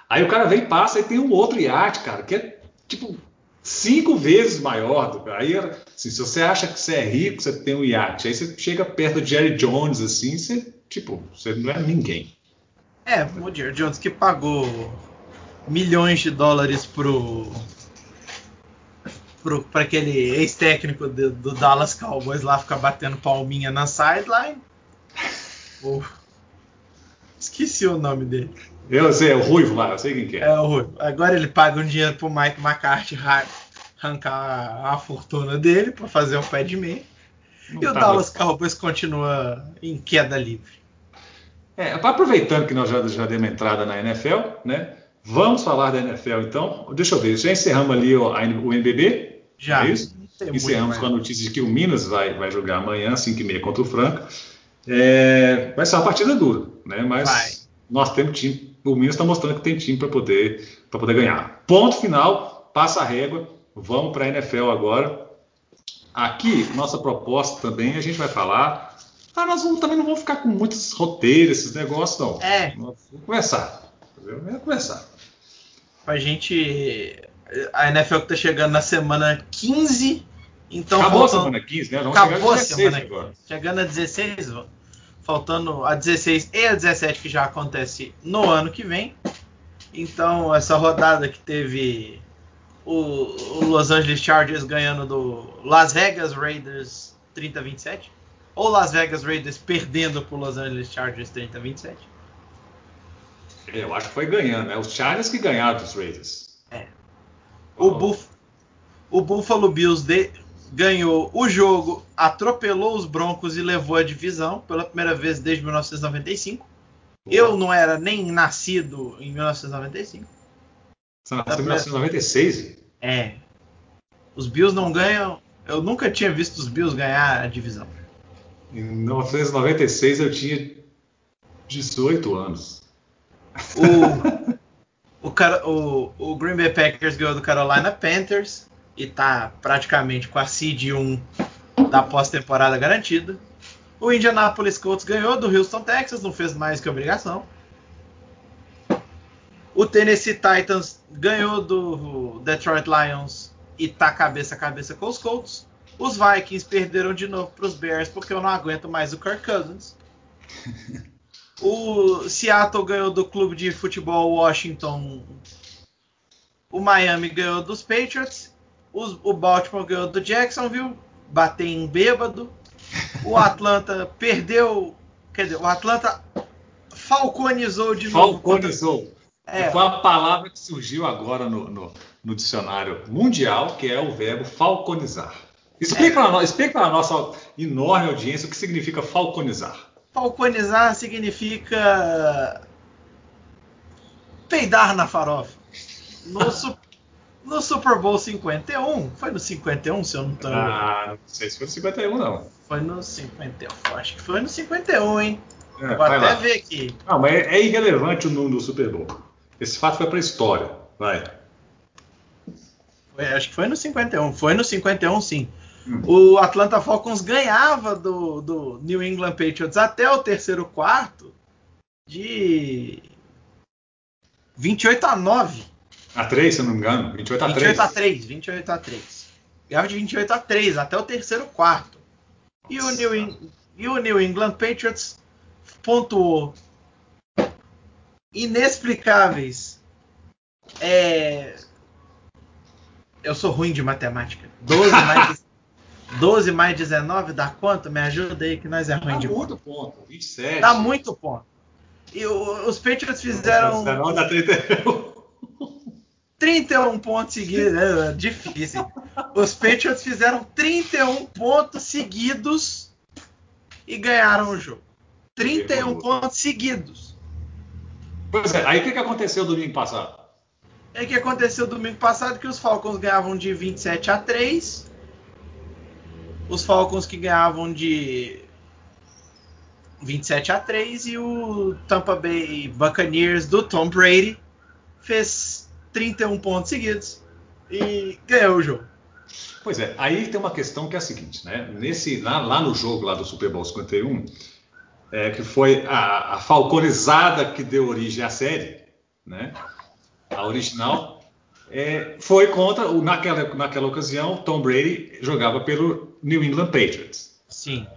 [SPEAKER 2] Aí o cara vem e passa e tem um outro iate, cara, que é tipo cinco vezes maior. Aí, assim, se você acha que você é rico, você tem um iate, aí você chega perto do Jerry Jones, assim, você, tipo, você não é ninguém.
[SPEAKER 1] É, o Jerry Jones que pagou milhões de dólares pro para aquele ex-técnico do, do Dallas Cowboys lá ficar batendo palminha na sideline. (laughs) O- Esqueci o nome dele.
[SPEAKER 2] Eu sei, é o Ruivo lá, eu sei quem que é.
[SPEAKER 1] É o Rui. Agora ele paga um dinheiro pro Mike McCarthy ra- arrancar a, a fortuna dele para fazer o pé de meia.
[SPEAKER 2] Não
[SPEAKER 1] E o
[SPEAKER 2] tá
[SPEAKER 1] Dallas Cowboys continua em queda livre.
[SPEAKER 2] É, aproveitando que nós já, já demos entrada na NFL, né? Vamos falar da NFL então. Deixa eu ver, já encerramos ali o, o NBB?
[SPEAKER 1] Já.
[SPEAKER 2] É isso? Encerramos com a notícia de que o Minas vai, vai jogar amanhã, 5h30 contra o Franca. É, vai ser uma partida dura, né? Mas
[SPEAKER 1] Vai.
[SPEAKER 2] nós temos time. O Minas está mostrando que tem time para poder, pra poder ganhar. Ponto final, passa a régua. Vamos para a NFL agora. Aqui, nossa proposta também, a gente vai falar. Ah, nós vamos- também não vamos ficar com muitos roteiros, esses negócios, não.
[SPEAKER 1] É.
[SPEAKER 2] Nós Vamos conversar. Vamos conversar.
[SPEAKER 1] Pra gente. A NFL que tá chegando na semana 15. Então
[SPEAKER 2] Acabou a
[SPEAKER 1] faltam-
[SPEAKER 2] semana 15, né? Vamos
[SPEAKER 1] Acabou a
[SPEAKER 2] a 16
[SPEAKER 1] semana
[SPEAKER 2] agora.
[SPEAKER 1] 15. Chegando a 16, ó. faltando a 16 e a 17 que já acontece no ano que vem. Então essa rodada que teve o, o Los Angeles Chargers ganhando do Las Vegas Raiders 30 a 27 ou Las Vegas Raiders perdendo pro Los Angeles Chargers 30 a 27.
[SPEAKER 2] É, Eu acho que foi ganhando, né? Os Chargers que ganharam dos Raiders.
[SPEAKER 1] O, Buff- o Buffalo Bills de- ganhou o jogo, atropelou os Broncos e levou a divisão pela primeira vez desde 1995. Eu não era nem nascido em 1995.
[SPEAKER 2] Você nasceu em 1996?
[SPEAKER 1] É. Os Bills não ganham. Eu nunca tinha visto os Bills ganhar a divisão.
[SPEAKER 2] Em 1996 eu tinha 18 anos.
[SPEAKER 1] O, (laughs) o, o- o Green Bay Packers ganhou do Carolina Panthers e tá praticamente com a seed 1 da pós-temporada garantida. O Indianapolis Colts ganhou do Houston Texas, não fez mais que obrigação. O Tennessee Titans ganhou do Detroit Lions e tá cabeça a cabeça com os Colts. Os Vikings perderam de novo para os Bears porque eu não aguento mais o Kirk Cousins. (laughs) O Seattle ganhou do clube de futebol Washington o Miami ganhou dos Patriots, os, o Baltimore ganhou do Jacksonville, bateu em bêbado. O (laughs) Atlanta perdeu, quer dizer, o Atlanta falconizou de
[SPEAKER 2] novo. Falconizou.
[SPEAKER 1] É.
[SPEAKER 2] Foi a palavra que surgiu agora no, no, no, dicionário mundial, que é o verbo falconizar. Explica é. para a nossa enorme audiência o que significa falconizar.
[SPEAKER 1] Falconizar significa peidar na farofa. No, (laughs) su no Super Bowl 51, foi no 51, se eu não estou
[SPEAKER 2] Ah, não sei se foi no 51, não.
[SPEAKER 1] Foi no 51, acho que foi no 51, hein? É, Vou até lá. ver aqui.
[SPEAKER 2] Não, mas é, é irrelevante o número do Super Bowl. Esse fato foi para a história. Vai.
[SPEAKER 1] Foi, acho que foi no 51. Foi no 51, sim. O Atlanta Falcons ganhava do, do New England Patriots até o terceiro quarto de 28 a 9.
[SPEAKER 2] A 3, se eu não me engano. 28 a 3.
[SPEAKER 1] 28 a 3. 28 a 3. Ganhava de 28 a 3 até o terceiro quarto. E o, New, e o New England Patriots pontuou inexplicáveis. É... Eu sou ruim de matemática. 12 mais, (laughs) 12 mais 19 dá quanto? Me ajuda aí que nós é ruim
[SPEAKER 2] dá
[SPEAKER 1] de
[SPEAKER 2] muito ponto. 27.
[SPEAKER 1] Dá muito ponto. E o, os Patriots fizeram.
[SPEAKER 2] 19 dá 31.
[SPEAKER 1] 31 (laughs) pontos seguidos. É difícil. Os Patriots fizeram 31 pontos seguidos e ganharam o jogo. 31 pontos seguidos.
[SPEAKER 2] Pois é, aí o que, que aconteceu domingo passado?
[SPEAKER 1] É que aconteceu domingo passado que os Falcons ganhavam de 27 a 3. Os Falcons que ganhavam de 27 a 3 e o Tampa Bay Buccaneers do Tom Brady fez 31 pontos seguidos e ganhou o jogo.
[SPEAKER 2] Pois é, aí tem uma questão que é a seguinte, né? Nesse, lá, lá no jogo lá do Super Bowl 51, é, que foi a, a, falconizada que deu origem à série, né? A original é, foi contra naquela naquela ocasião Tom Brady jogava pelo New England Patriots.
[SPEAKER 1] Sim.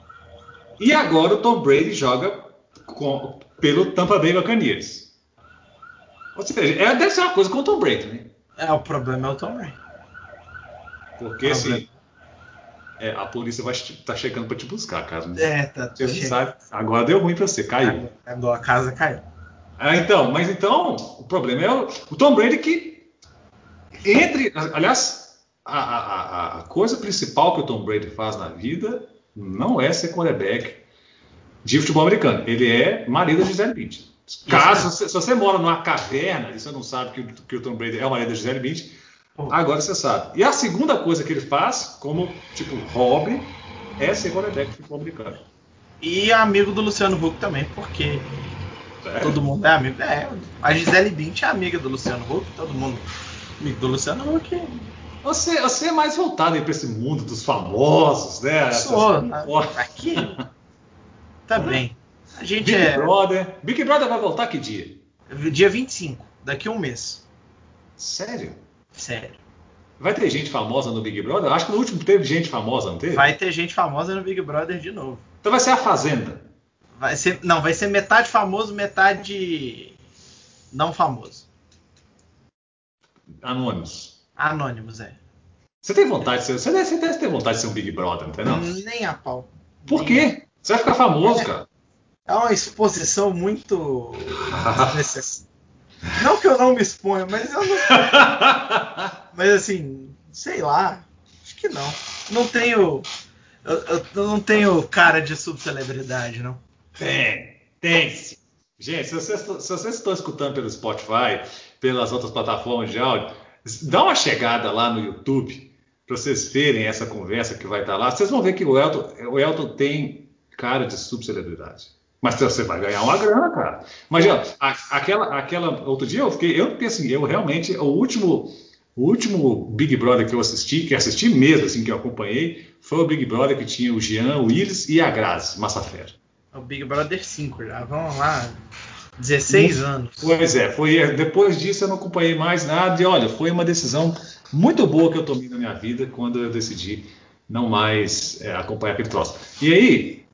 [SPEAKER 2] E agora o Tom Brady joga com, pelo Tampa Bay Buccaneers. Ou seja, é, deve ser uma coisa com o Tom Brady, né?
[SPEAKER 1] É, o problema é o Tom Brady.
[SPEAKER 2] Porque assim, é, a polícia vai tá chegando para te buscar, cara.
[SPEAKER 1] É, tá.
[SPEAKER 2] Você não sabe. Agora deu ruim para você, caiu.
[SPEAKER 1] Agora a casa caiu.
[SPEAKER 2] Ah, então, mas então, o problema é o, o Tom Brady que entre, aliás, a, a, a, coisa principal que o Tom Brady faz na vida não é ser quarterback de futebol americano. Ele é marido de Gisele Bündchen. Caso, se, se, você mora numa caverna e você não sabe que, que o Tom Brady é o marido de Gisele Bündchen, agora você sabe. E a segunda coisa que ele faz, como tipo hobby, é ser quarterback de futebol americano.
[SPEAKER 1] E amigo do Luciano Huck também, porque é. todo mundo é amigo. É, a Gisele Bündchen é amiga do Luciano Huck, todo mundo amigo do Luciano Huck.
[SPEAKER 2] Você, você é mais voltado para esse mundo dos famosos, né?
[SPEAKER 1] Sou, tá, aqui também. A gente
[SPEAKER 2] Big
[SPEAKER 1] é...
[SPEAKER 2] Brother. Big Brother vai voltar que dia?
[SPEAKER 1] Dia 25, daqui a um mês.
[SPEAKER 2] Sério?
[SPEAKER 1] Sério.
[SPEAKER 2] Vai ter gente famosa no Big Brother? Acho que no último teve gente famosa, não teve?
[SPEAKER 1] Vai ter gente famosa no Big Brother de novo.
[SPEAKER 2] Então vai ser a Fazenda.
[SPEAKER 1] Vai ser, não, vai ser metade famoso, metade não famoso.
[SPEAKER 2] Anônimos.
[SPEAKER 1] Anônimos, é.
[SPEAKER 2] Você tem vontade de ser. Você deve, você deve ter vontade de ser um Big Brother, não tem não?
[SPEAKER 1] Nem a pau.
[SPEAKER 2] Por Nem quê? A... Você vai ficar famoso, é, cara.
[SPEAKER 1] É uma exposição muito. não que eu não me exponha, mas eu não. (laughs) mas assim, sei lá. Acho que não. Não tenho. Eu, eu, eu não tenho cara de subcelebridade, não.
[SPEAKER 2] Tem, tem. Gente, se vocês, se vocês estão escutando pelo Spotify, pelas outras plataformas de áudio, Dá uma chegada lá no YouTube para vocês verem essa conversa que vai estar lá. Vocês vão ver que o Elton, o Elton tem cara de subcelebridade. Mas você vai ganhar uma grana, cara. Imagina, aquela, aquela outro dia eu fiquei, eu fiquei assim, eu realmente o último, o último Big Brother que eu assisti, que assisti mesmo, assim, que eu acompanhei, foi o Big Brother que tinha o Jean, o Willis e a Grazi Massafera.
[SPEAKER 1] O Big Brother 5 já, vamos lá. 16 anos.
[SPEAKER 2] Pois é, foi depois disso eu não acompanhei mais nada e olha, foi uma decisão muito boa que eu tomei na minha vida quando eu decidi não mais é, acompanhar aquele troço. E aí,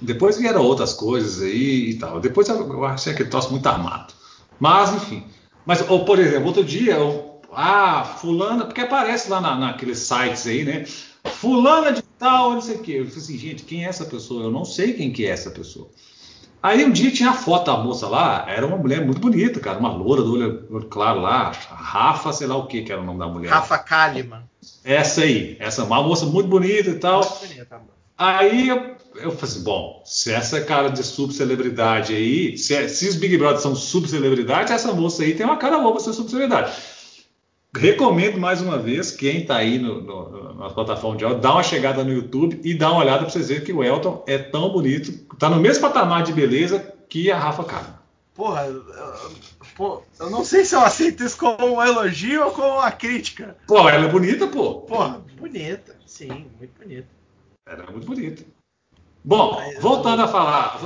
[SPEAKER 2] depois vieram outras coisas aí e tal. Depois eu achei aquele troço muito armado. Mas, enfim. Mas, ou, por exemplo, outro dia, eu, Ah, fulana, porque aparece lá na, naqueles sites aí, né? Fulana de tal, não sei o quê. Eu falei assim, gente, quem é essa pessoa? Eu não sei quem que é essa pessoa. Aí um dia tinha a foto da moça lá, era uma mulher muito bonita, cara, uma loura do olho, claro lá, Rafa, sei lá o que que era o nome da mulher.
[SPEAKER 1] Rafa Kalimann.
[SPEAKER 2] Essa aí, essa uma moça muito bonita e tal.
[SPEAKER 1] Muito bonita, amor.
[SPEAKER 2] Aí eu, eu falei assim, bom, se essa cara de subcelebridade aí, se, é- se os Big Brother são subcelebridades, essa moça aí tem uma cara boa pra ser subcelebridade. Recomendo mais uma vez, quem tá aí no, no, na plataforma de áudio, dá uma chegada no YouTube e dá uma olhada pra vocês verem que o Elton é tão bonito, tá no mesmo patamar de beleza que a Rafa Kalimann.
[SPEAKER 1] Porra, eu, pô, eu não sei se eu aceito isso como um elogio ou como uma crítica.
[SPEAKER 2] Pô, ela é bonita, pô.
[SPEAKER 1] Porra, bonita. Sim, muito bonita.
[SPEAKER 2] Ela é muito bonita. Bom,
[SPEAKER 1] Mas
[SPEAKER 2] voltando
[SPEAKER 1] o-
[SPEAKER 2] a falar,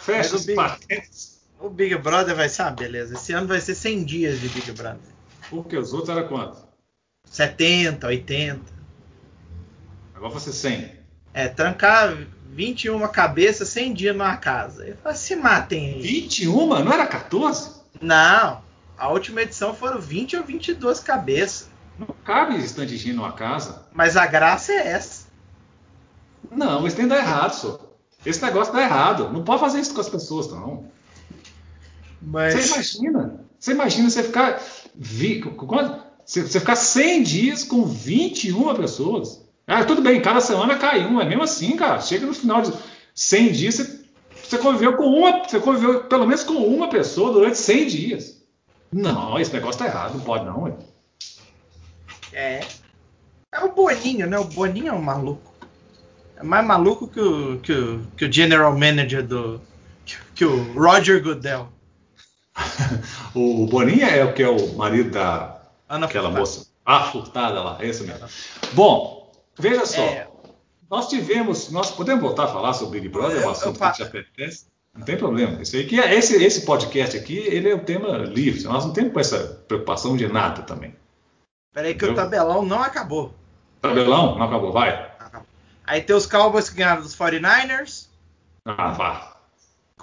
[SPEAKER 2] fecha os
[SPEAKER 1] Big-
[SPEAKER 2] parênteses,
[SPEAKER 1] O Big Brother vai ser uma beleza. Esse ano vai ser 100 dias de Big Brother.
[SPEAKER 2] Porque os outros era quanto?
[SPEAKER 1] 70, 80.
[SPEAKER 2] Agora você 100.
[SPEAKER 1] É, trancar 21 cabeças 100 dias numa casa. Eu falo, se matem aí.
[SPEAKER 2] 21? Não era 14?
[SPEAKER 1] Não, a última edição foram 20 ou 22 cabeças.
[SPEAKER 2] Não cabe estantezinho numa casa.
[SPEAKER 1] Mas a graça é essa.
[SPEAKER 2] Não, isso tem que dar errado, senhor. Esse negócio dá errado. Não pode fazer isso com as pessoas, não.
[SPEAKER 1] Mas
[SPEAKER 2] Você imagina. Você imagina você ficar. Vi, você, ficar 100 dias com 21 pessoas. Ah, tudo bem, cada semana cai um. É mesmo assim, cara. Chega no final de 100 dias, você, você conviveu com uma. Você conviveu pelo menos com uma pessoa durante 100 dias. Não, esse negócio tá errado. Não pode, não.
[SPEAKER 1] é. É o Boninho, né? O Boninho é um maluco. É mais maluco que o, que o, que o general manager do. Que, que o Roger Goodell. (laughs)
[SPEAKER 2] O Boninha é o que é o marido da
[SPEAKER 1] Ana
[SPEAKER 2] aquela
[SPEAKER 1] Furtado.
[SPEAKER 2] moça. A furtada lá, é isso mesmo. Bom, veja só.
[SPEAKER 1] É.
[SPEAKER 2] Nós tivemos. Nós podemos voltar a falar sobre Big Brother, é
[SPEAKER 1] Eu-
[SPEAKER 2] um
[SPEAKER 1] eu
[SPEAKER 2] assunto
[SPEAKER 1] fa-
[SPEAKER 2] que te apetece. Não tem problema. Isso aí que é- esse, esse podcast aqui, ele é um tema livre. Nós não temos com essa preocupação de nada também.
[SPEAKER 1] Peraí que o
[SPEAKER 2] Eu-
[SPEAKER 1] tabelão não acabou.
[SPEAKER 2] Tabelão? Não acabou, vai.
[SPEAKER 1] Aí tem os Cowboys que ganharam dos 49ers.
[SPEAKER 2] Ah, vá.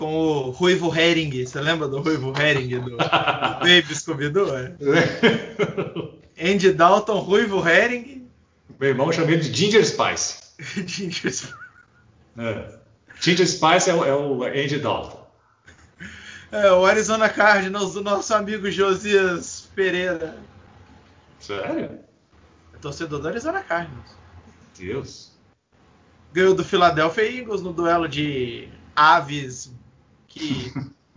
[SPEAKER 1] Com o Ruivo Hering. Você lembra do Ruivo Hering do, (laughs) do Baby Scooby-Doo? É. Andy Dalton, Ruivo Hering.
[SPEAKER 2] Meu irmão chama ele de (laughs) Ginger Spice. É. Ginger Spice é o, é o Andy Dalton.
[SPEAKER 1] É, o Arizona Cardinals do nosso amigo Josias Pereira.
[SPEAKER 2] Sério?
[SPEAKER 1] É torcedor do Arizona Cardinals.
[SPEAKER 2] Deus.
[SPEAKER 1] Ganhou do Philadelphia Eagles no duelo de aves que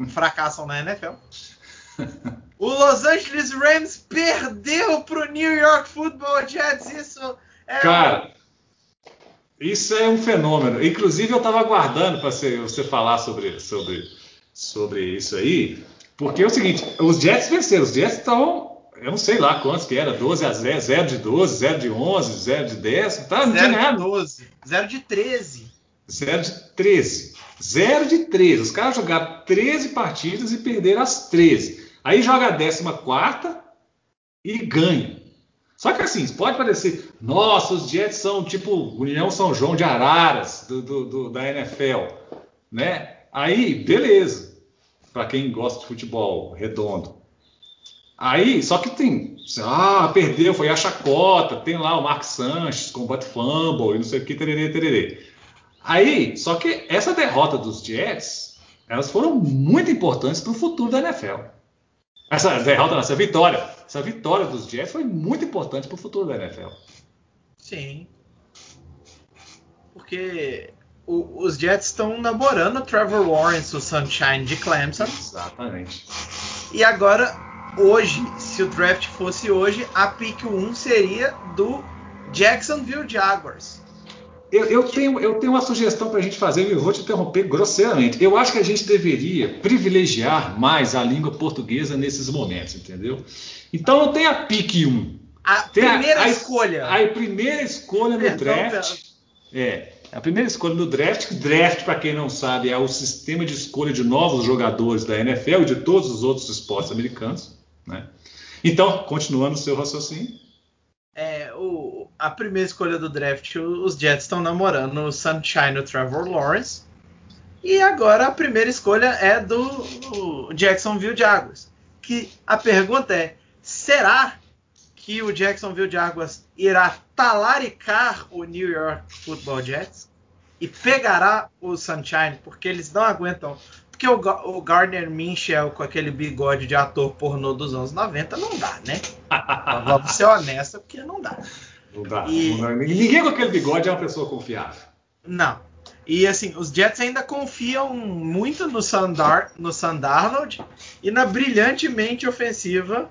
[SPEAKER 1] fracassam na NFL. O Los Angeles Rams perdeu pro New York Football Jets. Isso é
[SPEAKER 2] Cara, isso é um fenômeno. Inclusive, eu estava aguardando para você, falar sobre, sobre, sobre isso aí, porque é o seguinte: os Jets venceram. Os Jets estão, eu não sei lá quantos que era, 12 a 0, 0 de 12, 0 de 11, 0 de 10, tá? Não tinha
[SPEAKER 1] 0 de
[SPEAKER 2] nada.
[SPEAKER 1] 12, 0 de 13.
[SPEAKER 2] 0 de 13. 0 de 13. Os caras jogaram 13 partidas e perderam as 13. Aí joga a 14 e ganha. Só que assim, pode parecer, nossa, os Jets são tipo União São João de Araras do, do- do- da NFL, né? Aí, beleza, para quem gosta de futebol redondo. Aí, só que tem, ah, perdeu, foi a chacota, tem lá o Mark Sanches com o fumble e não sei o que, tererê, tererê. Aí, só que essa derrota dos Jets, elas foram muito importantes para o futuro da NFL. Essa derrota, essa vitória, essa vitória dos Jets foi muito importante para o futuro da NFL.
[SPEAKER 1] Sim. Porque o- os Jets estão namorando o Trevor Lawrence, o Sunshine de Clemson.
[SPEAKER 2] Exatamente.
[SPEAKER 1] E agora, hoje, se o draft fosse hoje, a pick 1 seria do Jacksonville Jaguars.
[SPEAKER 2] Eu, eu tenho, eu tenho uma sugestão para a gente fazer, e eu vou te interromper grosseiramente. Eu acho que a gente deveria privilegiar mais a língua portuguesa nesses momentos, entendeu? Então não tem a pique 1.
[SPEAKER 1] A
[SPEAKER 2] Tem a-
[SPEAKER 1] primeira
[SPEAKER 2] a,
[SPEAKER 1] escolha.
[SPEAKER 2] A, primeira escolha no draft. É. A primeira escolha no draft, que draft, para quem não sabe, é o sistema de escolha de novos jogadores da NFL e de todos os outros esportes americanos. Né? Então, continuando o seu raciocínio.
[SPEAKER 1] É, o- a primeira escolha do draft, os Jets estão namorando o Sunshine, o Trevor Lawrence. E agora a primeira escolha é do Jacksonville Jaguars. Que a pergunta é: Será que o Jacksonville Jaguars irá talaricar o New York Football Jets e pegará o Sunshine? Porque eles não aguentam. Porque o, o Gardner Minshew com aquele bigode de ator pornô dos anos 90 não dá, né? (laughs) Vamos ser honestos, porque não dá.
[SPEAKER 2] Não dá, e, não dá. Ninguém com aquele bigode é uma pessoa confiável.
[SPEAKER 1] Não. E assim, os Jets ainda confiam muito no Sandar, no Sandarnold e na brilhantemente ofensiva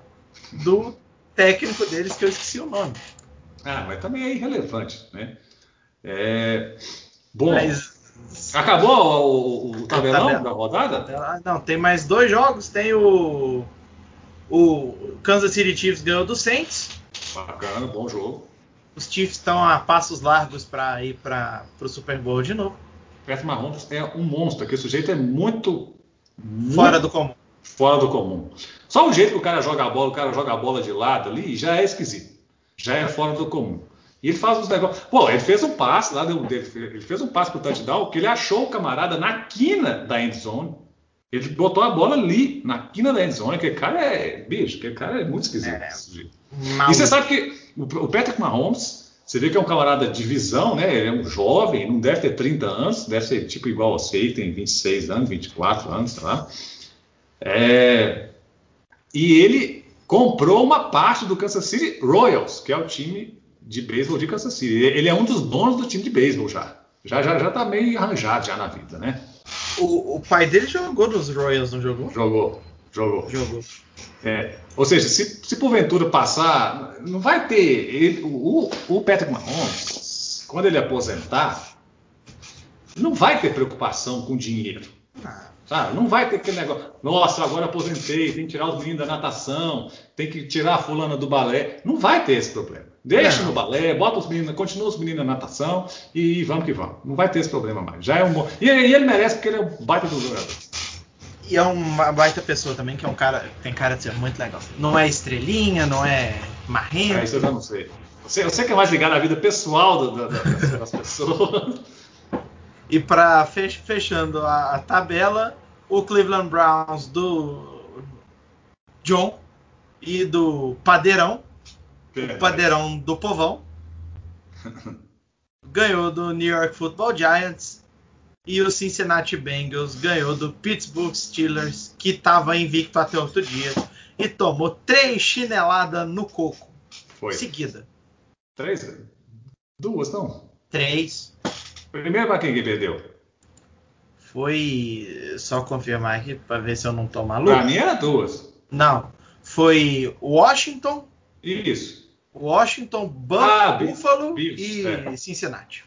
[SPEAKER 1] do técnico deles, que eu esqueci o nome.
[SPEAKER 2] Ah, mas também é irrelevante, né? É... Bom, mas... acabou o, o, o tabelão da rodada?
[SPEAKER 1] Não, tem mais dois jogos. Tem o, o Kansas City Chiefs ganhou do Saints.
[SPEAKER 2] Bacana, bom jogo.
[SPEAKER 1] Os Chiefs estão a passos largos para ir para o Super Bowl de novo.
[SPEAKER 2] Patrick Mahomes é um monstro, que o sujeito é muito,
[SPEAKER 1] muito fora do comum.
[SPEAKER 2] Fora do comum. Só o jeito que o cara joga a bola, o cara joga a bola de lado ali, já é esquisito. Já é fora do comum. E ele faz uns negócios. Pô, ele fez um passe lá, ele fez um passe pro touchdown, que ele achou o camarada na quina da end zone. Ele botou a bola ali, na quina da end zone. Aquele cara é. Bicho, aquele cara é muito esquisito. É, e você sabe que o Patrick Mahomes, você vê que é um camarada de visão, né? Ele é um jovem, não deve ter 30 anos, deve ser tipo igual a você, tem 26 anos, 24 anos, sei lá. É, e ele comprou uma parte do Kansas City Royals, que é o time de beisebol de Kansas City. Ele é um dos donos do time de beisebol já. Já já já tá meio arranjado já na vida, né?
[SPEAKER 1] O, o pai dele jogou nos Royals, não jogou?
[SPEAKER 2] Jogou, jogou.
[SPEAKER 1] Jogou.
[SPEAKER 2] É, ou seja, se, se porventura passar, não vai ter. Ele, o, o Patrick Mahomes, quando ele aposentar, não vai ter preocupação com dinheiro. Ah. Sabe? Não vai ter aquele negócio, nossa, agora aposentei, tem que tirar os meninos da natação, tem que tirar a fulana do balé. Não vai ter esse problema. Deixa não. no balé, bota os meninos, continua os meninos na natação e vamos que vamos. Não vai ter esse problema mais. Já é um bom. E, e ele merece porque ele é um baita do jogador.
[SPEAKER 1] E é uma baita pessoa também, que é um cara, tem cara de ser muito legal. Não é estrelinha, não é marrento. É,
[SPEAKER 2] isso eu já não sei. Você, você que é mais ligado à vida pessoal do, do, das pessoas.
[SPEAKER 1] E para fechando a, a, tabela, o Cleveland Browns do John e do Padeirão, o Padeirão do Povão, (laughs) ganhou do New York Football Giants e o Cincinnati Bengals ganhou do Pittsburgh Steelers, que estava invicto até outro dia, e tomou três chineladas no coco.
[SPEAKER 2] Foi.
[SPEAKER 1] Seguida.
[SPEAKER 2] Três? Duas, não?
[SPEAKER 1] Três.
[SPEAKER 2] Primeiro para quem que perdeu?
[SPEAKER 1] Foi. Só confirmar aqui para ver se eu não tô maluco. Para
[SPEAKER 2] mim era duas.
[SPEAKER 1] Não. Foi Washington.
[SPEAKER 2] Isso.
[SPEAKER 1] Washington, ah, Buffalo e é. Cincinnati.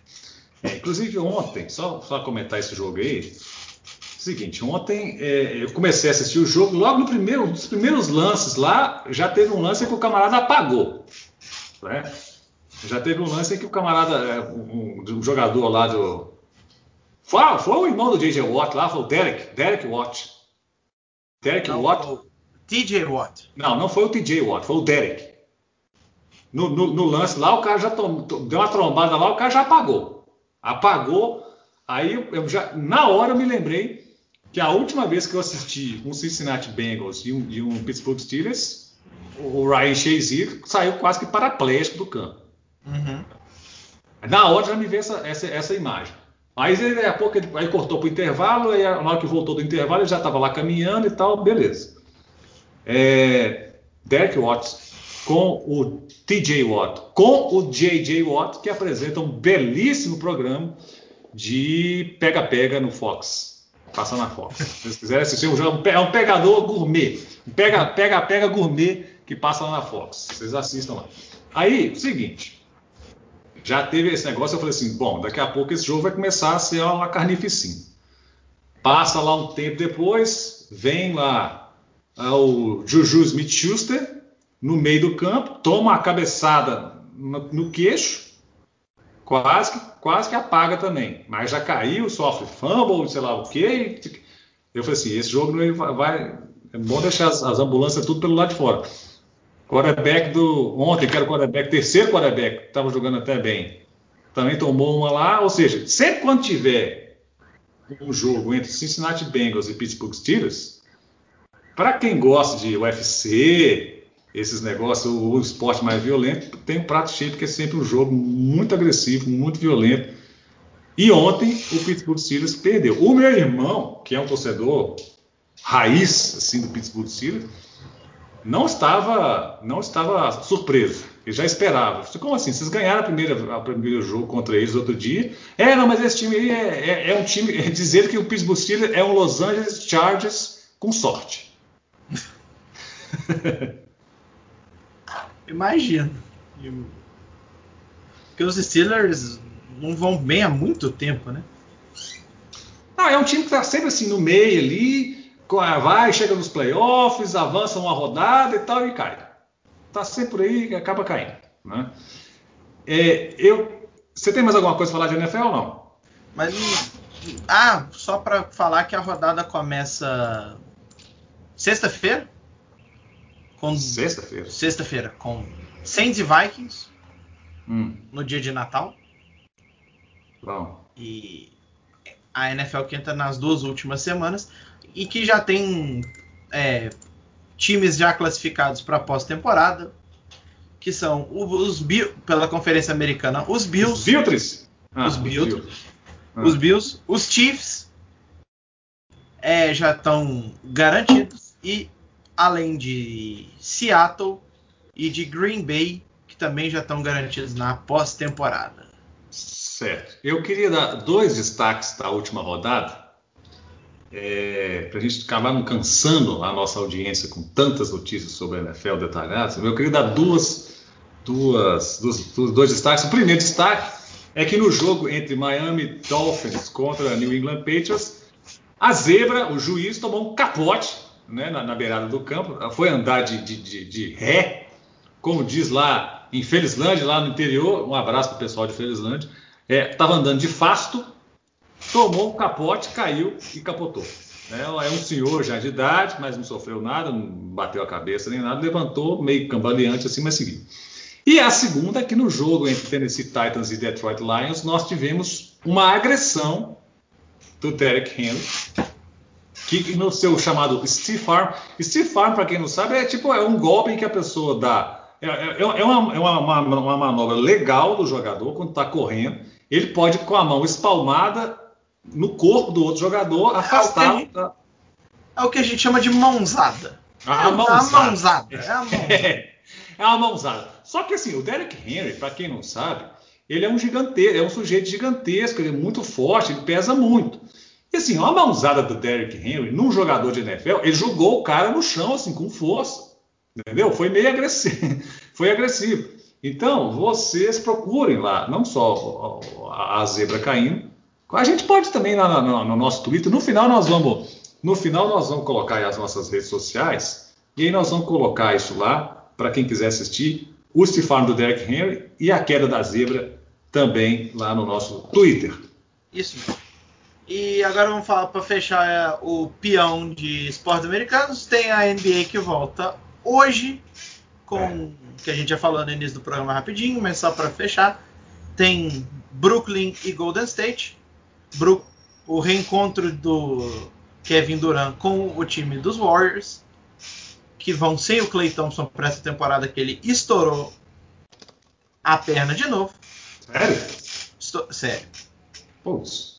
[SPEAKER 2] É, inclusive ontem, só, só comentar esse jogo aí. Seguinte, ontem é, eu comecei a assistir o jogo, logo no primeiro, dos primeiros lances lá, já teve um lance que o camarada apagou. Né? Já teve um lance que o camarada, é, um, um jogador lá do. Foi, foi o irmão do J.J. Watt lá, foi o Derek, Derek Watt. Derek não, Watt. O
[SPEAKER 1] TJ Watt.
[SPEAKER 2] Não, não foi o TJ Watt, foi o Derek. No, no, no lance lá, o cara já tom, deu uma trombada lá, o cara já apagou. Apagou. Aí eu já, na hora eu me lembrei que a última vez que eu assisti um Cincinnati Bengals e um, e um Pittsburgh Steelers, o Ryan Shazier saiu quase que paraplégico do campo.
[SPEAKER 1] Uhum.
[SPEAKER 2] Na hora já me veio essa, essa, essa imagem. Aí daqui a pouco ele aí cortou para o intervalo, aí na hora que voltou do intervalo ele já estava lá caminhando e tal, beleza. É, Derek Watts com o TJ Watt, com o JJ Watt, que apresenta um belíssimo programa de pega-pega no Fox. Passa na Fox. Se vocês quiserem assistir, é um pegador gourmet. Pega-pega gourmet que passa lá na Fox. Vocês assistam lá. Aí, seguinte já teve esse negócio, eu falei assim, bom, daqui a pouco esse jogo vai começar a ser uma carnificina. Passa lá um tempo depois, vem lá é, o Juju Smith-Schuster no meio do campo, toma uma cabeçada no, no queixo, quase que, quase que apaga também. Mas já caiu, sofre fumble, sei lá o quê. Eu falei assim, esse jogo vai, vai é bom deixar as, as ambulâncias tudo pelo lado de fora quarterback do ontem, que era o quarterback, terceiro quarterback, estava jogando até bem, também tomou uma lá. Ou seja, sempre quando tiver um jogo entre Cincinnati Bengals e Pittsburgh Steelers, para quem gosta de UFC, esses negócios, o, o esporte mais violento, tem um prato cheio, porque é sempre um jogo muito agressivo, muito violento. E ontem o Pittsburgh Steelers perdeu. O meu irmão, que é um torcedor raiz assim do Pittsburgh Steelers, não estava, não estava surpreso. Ele já esperava. Como assim? Vocês ganharam a primeira, a primeiro jogo contra eles outro dia? É, não, mas esse time aí é, é, é um time. É dizer que o Pittsburgh Steelers é um Los Angeles Chargers com sorte. (laughs)
[SPEAKER 1] Imagino. Porque os Steelers não vão bem há muito tempo, né?
[SPEAKER 2] Não, é um time que está sempre assim no meio ali, vai, chega nos playoffs, avança uma rodada e tal e cai. Está sempre por aí e acaba caindo. Né? É, eu, você tem mais alguma coisa para falar de NFL ou não?
[SPEAKER 1] Mas ah, só para falar que a rodada começa sexta-feira.
[SPEAKER 2] Com... Sexta-feira.
[SPEAKER 1] Sexta-feira com Saints e Vikings
[SPEAKER 2] hum.
[SPEAKER 1] no dia de Natal.
[SPEAKER 2] Bom.
[SPEAKER 1] E a NFL que entra nas duas últimas semanas e que já tem é, times já classificados para pós-temporada, que são os Bills, pela Conferência Americana, os Bills. Os
[SPEAKER 2] Bills?
[SPEAKER 1] Ah, os Bills. Ah. Os Bills. Os Chiefs é, já estão garantidos. E além de Seattle e de Green Bay, que também já estão garantidos na pós-temporada.
[SPEAKER 2] Certo. Eu queria dar dois destaques da última rodada, é, para a gente acabar não cansando a nossa audiência com tantas notícias sobre a NFL detalhadas. Eu queria dar duas, duas, duas, dois destaques. O primeiro destaque é que no jogo entre Miami Dolphins contra New England Patriots, a zebra, o juiz, tomou um capote né, na, na, beirada do campo, foi andar de, de, de, de ré, como diz lá em Felizlândia, lá no interior. Um abraço para o pessoal de Felizlândia estava é, andando de fasto, tomou um capote, caiu e capotou. É, é um senhor já de idade, mas não sofreu nada, não bateu a cabeça nem nada, levantou meio cambaleante assim, mas seguiu. E a segunda é que no jogo entre Tennessee Titans e Detroit Lions nós tivemos uma agressão do Derek Henry, que no seu chamado Steve Farm, Steve Farm para quem não sabe é tipo é um golpe que a pessoa dá é, é, é, uma, é uma, uma, uma, manobra legal do jogador quando está correndo ele pode, com a mão espalmada no corpo do outro jogador, afastar. É o,
[SPEAKER 1] é o que a gente chama de mãozada.
[SPEAKER 2] A, mãozada. A mãozada. É, a (laughs) mãozada. é, é uma mãozada. Só que assim, o Derek Henry, para quem não sabe, ele é um gigantesco, é um sujeito gigantesco, ele é muito forte, ele pesa muito. E assim, uma mãozada do Derek Henry num jogador de NFL, ele jogou o cara no chão assim com força. Entendeu? Foi meio agressivo. (laughs) Foi agressivo. Então, vocês procurem lá, não só a, zebra caindo, a gente pode também lá no, no, nosso Twitter. No final nós vamos, no final nós vamos colocar as nossas redes sociais e aí nós vamos colocar isso lá para quem quiser assistir. O Stefan do Derek Henry e a queda da zebra também lá no nosso Twitter.
[SPEAKER 1] Isso. E agora vamos falar para fechar é, o peão de esportes americanos. Tem a NBA que volta hoje com é. que a gente já falou no início do programa rapidinho, mas só para fechar, tem Brooklyn e Golden State, Bru o reencontro do Kevin Durant com o time dos Warriors, que vão sem o Clay Thompson para essa temporada que ele estourou a perna de novo.
[SPEAKER 2] Sério?
[SPEAKER 1] Estou... Sério.
[SPEAKER 2] Putz.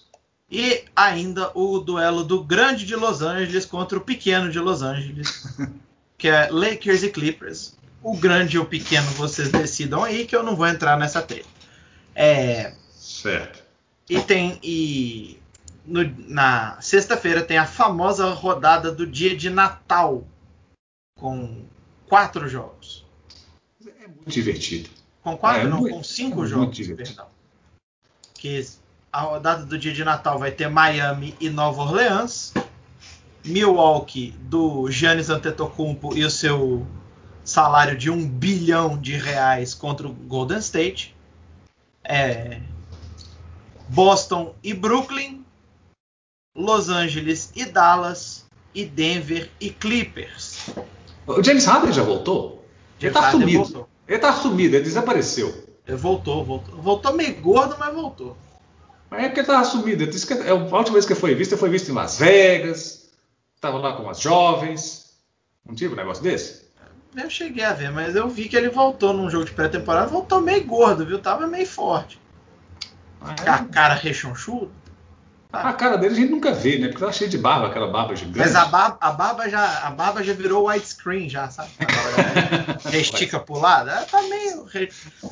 [SPEAKER 1] E ainda o duelo do grande de Los Angeles contra o pequeno de Los Angeles, (laughs) que é Lakers e Clippers o grande ou pequeno vocês decidam aí, que eu não vou entrar nessa treta. É,
[SPEAKER 2] certo.
[SPEAKER 1] E tem. E no, na sexta-feira tem a famosa rodada do dia de Natal, com quatro jogos.
[SPEAKER 2] É muito divertido.
[SPEAKER 1] Com quatro, é, não, muito, com cinco é jogos, perdão. Que a rodada do dia de Natal vai ter Miami e Nova Orleans, Milwaukee do Giannis Antetokounmpo e o seu salário de um bilhão de reais contra o Golden State. É, Boston e Brooklyn, Los Angeles e Dallas, e Denver e Clippers.
[SPEAKER 2] O James Harden já voltou? Ele tá sumido. Voltou. Ele tá sumido, ele desapareceu.
[SPEAKER 1] Ele voltou, voltou. Voltou meio gordo, mas voltou.
[SPEAKER 2] Mas é porque ele tava sumido. Ele disse que é a última vez que foi visto, ele foi visto em Las Vegas. Tava lá com as jovens. Não tive um negócio desse?
[SPEAKER 1] Eu cheguei a ver, mas eu vi que ele voltou num jogo de pré-temporada, voltou meio gordo, viu? Tava meio forte. Ah, é? A cara rechonchuda.
[SPEAKER 2] A cara dele a gente nunca vê, né? Porque tá cheio de barba, aquela barba gigante.
[SPEAKER 1] Mas a barba, a barba já, a barba já virou widescreen, já, sabe? (laughs) Agora já estica pro lado. Ela tá meio,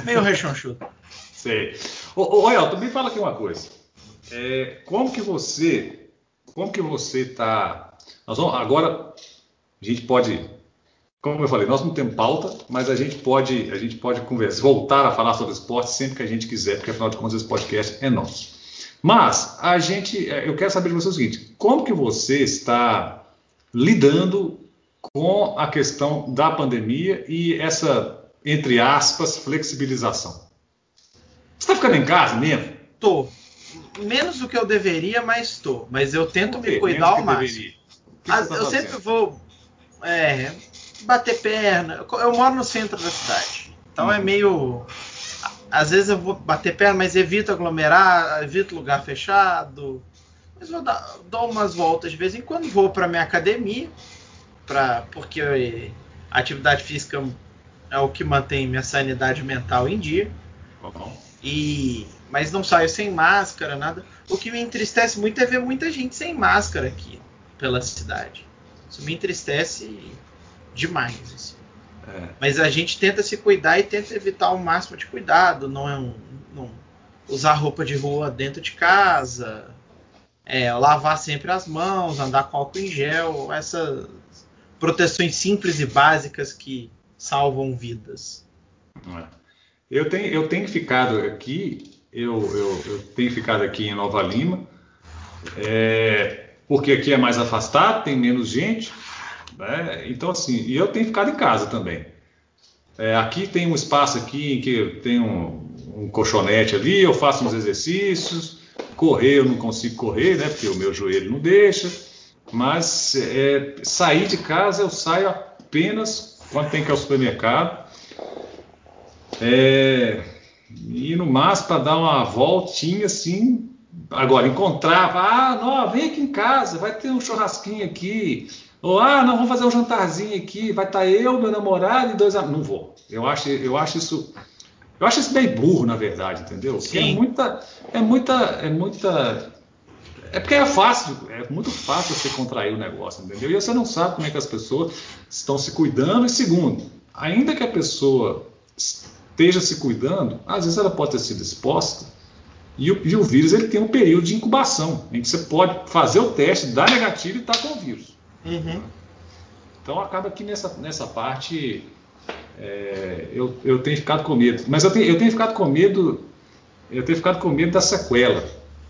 [SPEAKER 1] meio rechonchudo.
[SPEAKER 2] Sei. Ô, ô me fala aqui uma coisa. É, como que você. Como que você tá. Nós vamos, agora a gente pode. Como eu falei, nós não temos pauta, mas a gente pode, a gente pode conversar, voltar a falar sobre esporte sempre que a gente quiser, porque afinal de contas esse podcast é nosso. Mas a gente, é, eu quero saber de você o seguinte: como que você está lidando com a questão da pandemia e essa, entre aspas, flexibilização? Você está ficando em casa mesmo?
[SPEAKER 1] Tô. Menos do que eu deveria, mas tô. Mas eu tento me cuidar ao máximo. Tá eu fazendo? sempre vou é, bater perna. Eu moro no centro da cidade. Então é uhum. é meio às vezes eu vou bater perna, mas evito aglomerar, evito lugar fechado. Mas vou dar, dou umas voltas de vez em quando, vou para minha academia, pra, porque a atividade física é o que mantém minha sanidade mental em dia. E, mas não saio sem máscara, nada. O que me entristece muito é ver muita gente sem máscara aqui pela cidade. Isso me entristece demais. Assim. É. Mas a gente tenta se cuidar e tenta evitar o máximo de cuidado, não é um, não usar roupa de rua dentro de casa, é, lavar sempre as mãos, andar com álcool em gel, essas proteções simples e básicas que salvam vidas.
[SPEAKER 2] É. Eu tenho, eu tenho ficado aqui, eu, eu, eu tenho ficado aqui em Nova Lima, é, porque aqui é mais afastado, tem menos gente. Né? Então, assim, e eu tenho ficado em casa também. É, aqui tem um espaço aqui em que tem um, um colchonete ali, eu faço uns exercícios. Correr eu não consigo correr, né? Porque o meu joelho não deixa. Mas é, sair de casa eu saio apenas quando tem que ir ao supermercado. É, e no máximo para dar uma voltinha assim. Agora, encontrava, ah, não, vem aqui em casa, vai ter um churrasquinho aqui, ou, ah, não, vamos fazer um jantarzinho aqui, vai estar tá eu, meu namorado e dois amigos. Não vou. Eu acho, eu acho isso. Eu acho isso meio burro, na verdade, entendeu? Sim. é muita. É muita. É muita. É porque é fácil, é muito fácil você contrair o negócio, entendeu? E você não sabe como é que as pessoas estão se cuidando. E segundo, ainda que a pessoa esteja se cuidando, às vezes ela pode ter sido exposta e o, e o vírus ele tem um período de incubação, em que você pode fazer o teste, dar negativo e estar tá com o vírus. Uhum. Então acaba que nessa, nessa parte é, eu, eu tenho ficado com medo. Mas eu tenho, eu tenho ficado com medo, eu tenho ficado com medo da sequela,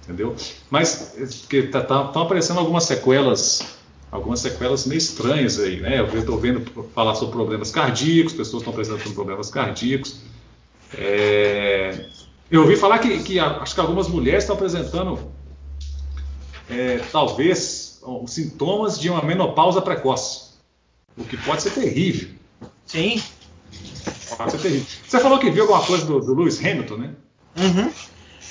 [SPEAKER 2] entendeu? Mas porque tá, tá, estão aparecendo algumas sequelas, algumas sequelas meio estranhas aí, né? Eu estou vendo falar sobre problemas cardíacos, pessoas estão apresentando problemas cardíacos. É, eu ouvi falar que, que, acho que algumas mulheres estão apresentando é, talvez os sintomas de uma menopausa precoce, o que pode ser terrível.
[SPEAKER 1] Sim.
[SPEAKER 2] Pode ser terrível. Você falou que viu alguma coisa do, do Lewis Hamilton, né?
[SPEAKER 1] Uhum.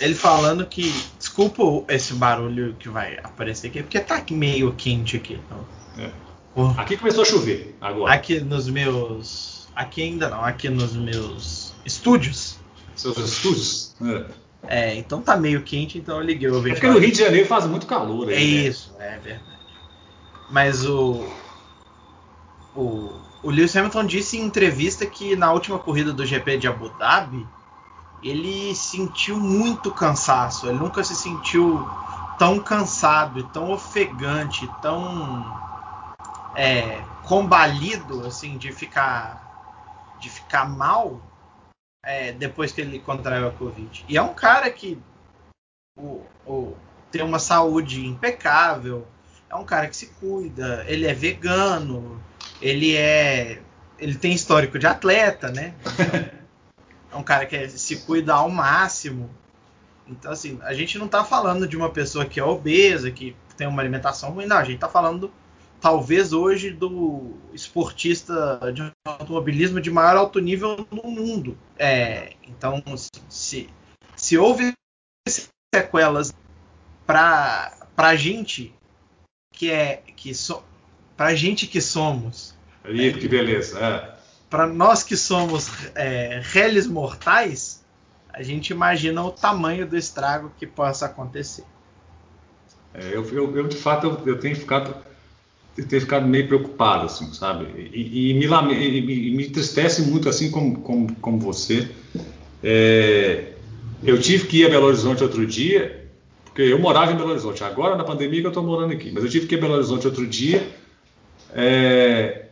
[SPEAKER 1] Ele falando que. Desculpa esse barulho que vai aparecer aqui, porque tá meio quente aqui. Então.
[SPEAKER 2] É. Aqui começou a chover agora.
[SPEAKER 1] Aqui nos meus. Aqui ainda não, aqui nos meus estúdios.
[SPEAKER 2] Seus estúdios?
[SPEAKER 1] É. É, então tá meio quente, então eu liguei o
[SPEAKER 2] ventilador. É porque no Rio de Janeiro faz muito calor.
[SPEAKER 1] Aí, é né? isso, é verdade. Mas o, o, o Lewis Hamilton disse em entrevista que na última corrida do GP de Abu Dhabi ele sentiu muito cansaço. Ele nunca se sentiu tão cansado, tão ofegante, tão é, combalido assim de ficar de ficar mal é, depois que ele contraiu a Covid. E é um cara que o, o, tem uma saúde impecável, é um cara que se cuida, ele é vegano, ele é. ele tem histórico de atleta, né? (laughs) é um cara que se cuida ao máximo. Então, assim, a gente não está falando de uma pessoa que é obesa, que tem uma alimentação ruim, não. A gente está falando talvez hoje do esportista de automobilismo de maior alto nível no mundo. É, então, se, se houve sequelas para a gente que é que so, para gente que somos.
[SPEAKER 2] Aí, que beleza. É.
[SPEAKER 1] para nós que somos é, réis mortais, a gente imagina o tamanho do estrago que possa acontecer.
[SPEAKER 2] É, eu, eu, eu, de fato, eu, eu, tenho ficado tenho ficado meio preocupado, assim, sabe? E, e, me, e, me, entristece muito, assim como, como, como você. É, eu tive que ir a Belo Horizonte outro dia, porque eu morava em Belo Horizonte. Agora, na pandemia, que eu estou morando aqui. Mas eu tive que ir a Belo Horizonte outro dia. É,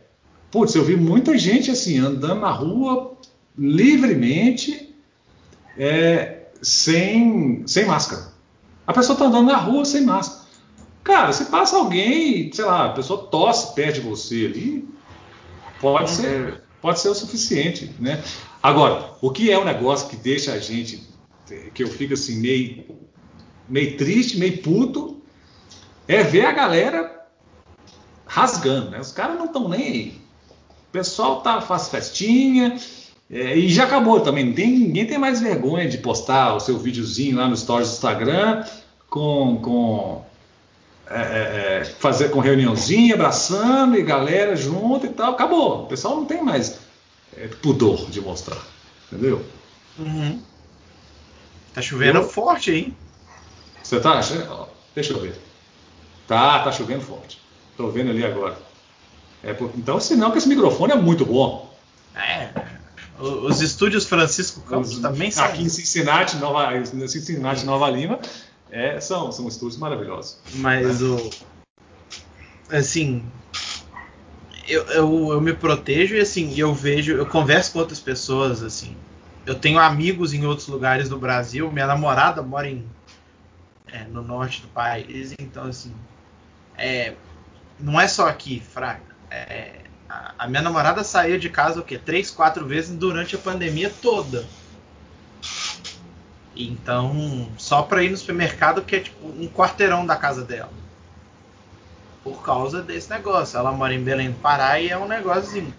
[SPEAKER 2] putz, eu vi muita gente, assim, andando na rua livremente, é, sem, sem máscara. A pessoa está andando na rua sem máscara. Cara, se passa alguém, sei lá, a pessoa tosse perto de você ali, pode uhum. ser, pode ser o suficiente, né? Agora, o que é um negócio que deixa a gente, que eu fico assim meio, meio triste, meio puto, é ver a galera rasgando, né? Os caras não estão nem aí. O pessoal tá faz festinha, é, e já acabou também. Tem, ninguém tem mais vergonha de postar o seu videozinho lá no stories do Instagram com, com é, é, é, fazer com reuniãozinha, abraçando e galera junto e tal, acabou. O pessoal não tem mais é, pudor de mostrar, entendeu?
[SPEAKER 1] Uhum. Tá chovendo eu... forte, hein?
[SPEAKER 2] Você tá achando? Deixa eu ver. Tá, tá chovendo forte. Tô vendo ali agora. É, então, sinal que esse microfone é muito bom.
[SPEAKER 1] É. Os estúdios Francisco Campos Os, também
[SPEAKER 2] são. Aqui em Cincinnati, Nova, Cincinnati, Nova Lima, é, são, são estúdios maravilhosos.
[SPEAKER 1] Mas né? o. Assim. Eu, eu, eu me protejo e assim, eu vejo, eu converso com outras pessoas, assim. Eu tenho amigos em outros lugares do Brasil, minha namorada mora em, é, no norte do país, então assim. É, não é só aqui, Fraga. É, a, a minha namorada saiu de casa o quê? Três, quatro vezes durante a pandemia toda. Então, só para ir no supermercado, que é tipo um quarteirão da casa dela. Por causa desse negócio. Ela mora em Belém do Pará e é um negócio.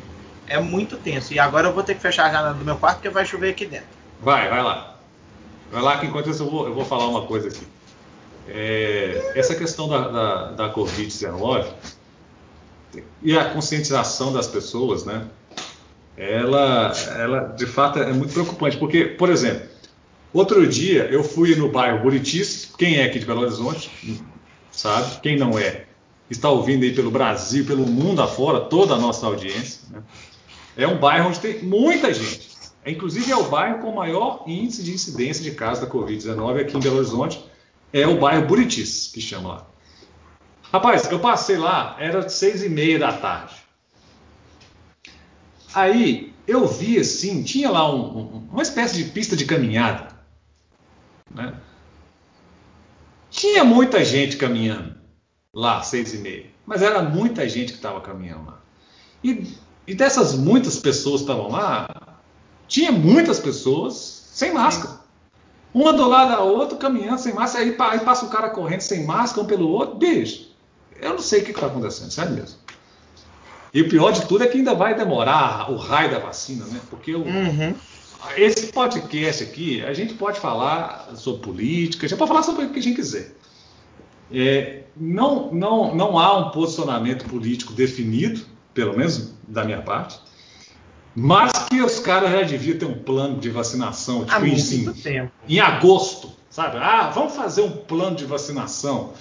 [SPEAKER 1] É muito tenso. E agora eu vou ter que fechar a janela do meu quarto porque vai chover aqui dentro.
[SPEAKER 2] Vai, vai lá. Vai lá que enquanto isso eu vou, eu vou falar uma coisa aqui. É, essa questão da, da, da Covid-19 e a conscientização das pessoas, né? Ela, ela de fato é muito preocupante, porque, por exemplo, Outro dia eu fui no bairro Buritis, quem é aqui de Belo Horizonte, sabe? Quem não é, está ouvindo aí pelo Brasil, pelo mundo afora, toda a nossa audiência. Né? É um bairro onde tem muita gente. É, inclusive é o bairro com o maior índice de incidência de casos da Covid-19 aqui em Belo Horizonte. É o bairro Buritis, que chama lá. Rapaz, eu passei lá, era seis e meia da tarde. Aí eu vi assim, tinha lá um, um, uma espécie de pista de caminhada. Né? Tinha muita gente caminhando lá, seis e meia, mas era muita gente que estava caminhando lá. E, e, dessas muitas pessoas que estavam lá, tinha muitas pessoas sem máscara. Uma do lado da outra, caminhando sem máscara, aí, aí passa o cara correndo sem máscara, um pelo outro. Bicho, eu não sei o que está acontecendo, sério mesmo. E o pior de tudo é que ainda vai demorar o raio da vacina, né? Porque o,
[SPEAKER 1] uhum.
[SPEAKER 2] Esse podcast aqui, a gente pode falar sobre política, a gente pode falar sobre o que a gente quiser. É, não, não, não há um posicionamento político definido, pelo menos da minha parte, mas que os caras já deviam ter um plano de vacinação tipo,
[SPEAKER 1] em,
[SPEAKER 2] em agosto, sabe? Ah, vamos fazer um plano de vacinação.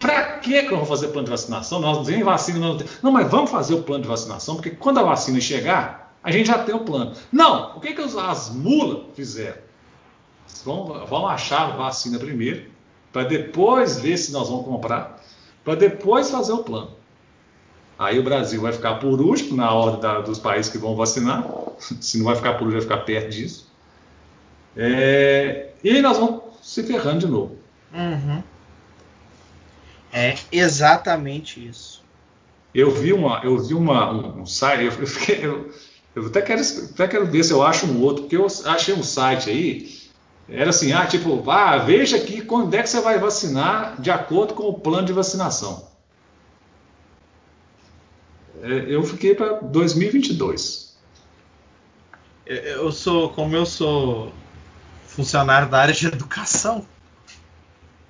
[SPEAKER 2] Para que eu vou fazer plano de vacinação? Nós nem vacina não Não, mas vamos fazer o plano de vacinação, porque quando a vacina chegar, a gente já tem o plano. Não, o que, que as mulas fizeram? Vão, vão achar a vacina primeiro, para depois ver se nós vamos comprar, para depois fazer o plano. Aí o Brasil vai ficar por último na ordem da, dos países que vão vacinar. (laughs) Se não vai ficar por último, vai ficar perto disso. É, e aí nós vamos se ferrando de novo.
[SPEAKER 1] Uhum. É exatamente isso.
[SPEAKER 2] Eu vi uma, eu vi uma, um, um site, eu, eu, eu, eu até quero, até quero ver se eu acho um outro, porque eu achei um site aí, era assim, ah, tipo, ah, veja aqui quando é que você vai vacinar de acordo com o plano de vacinação. É, eu fiquei para 2022.
[SPEAKER 1] Eu sou, como eu sou funcionário da área de educação,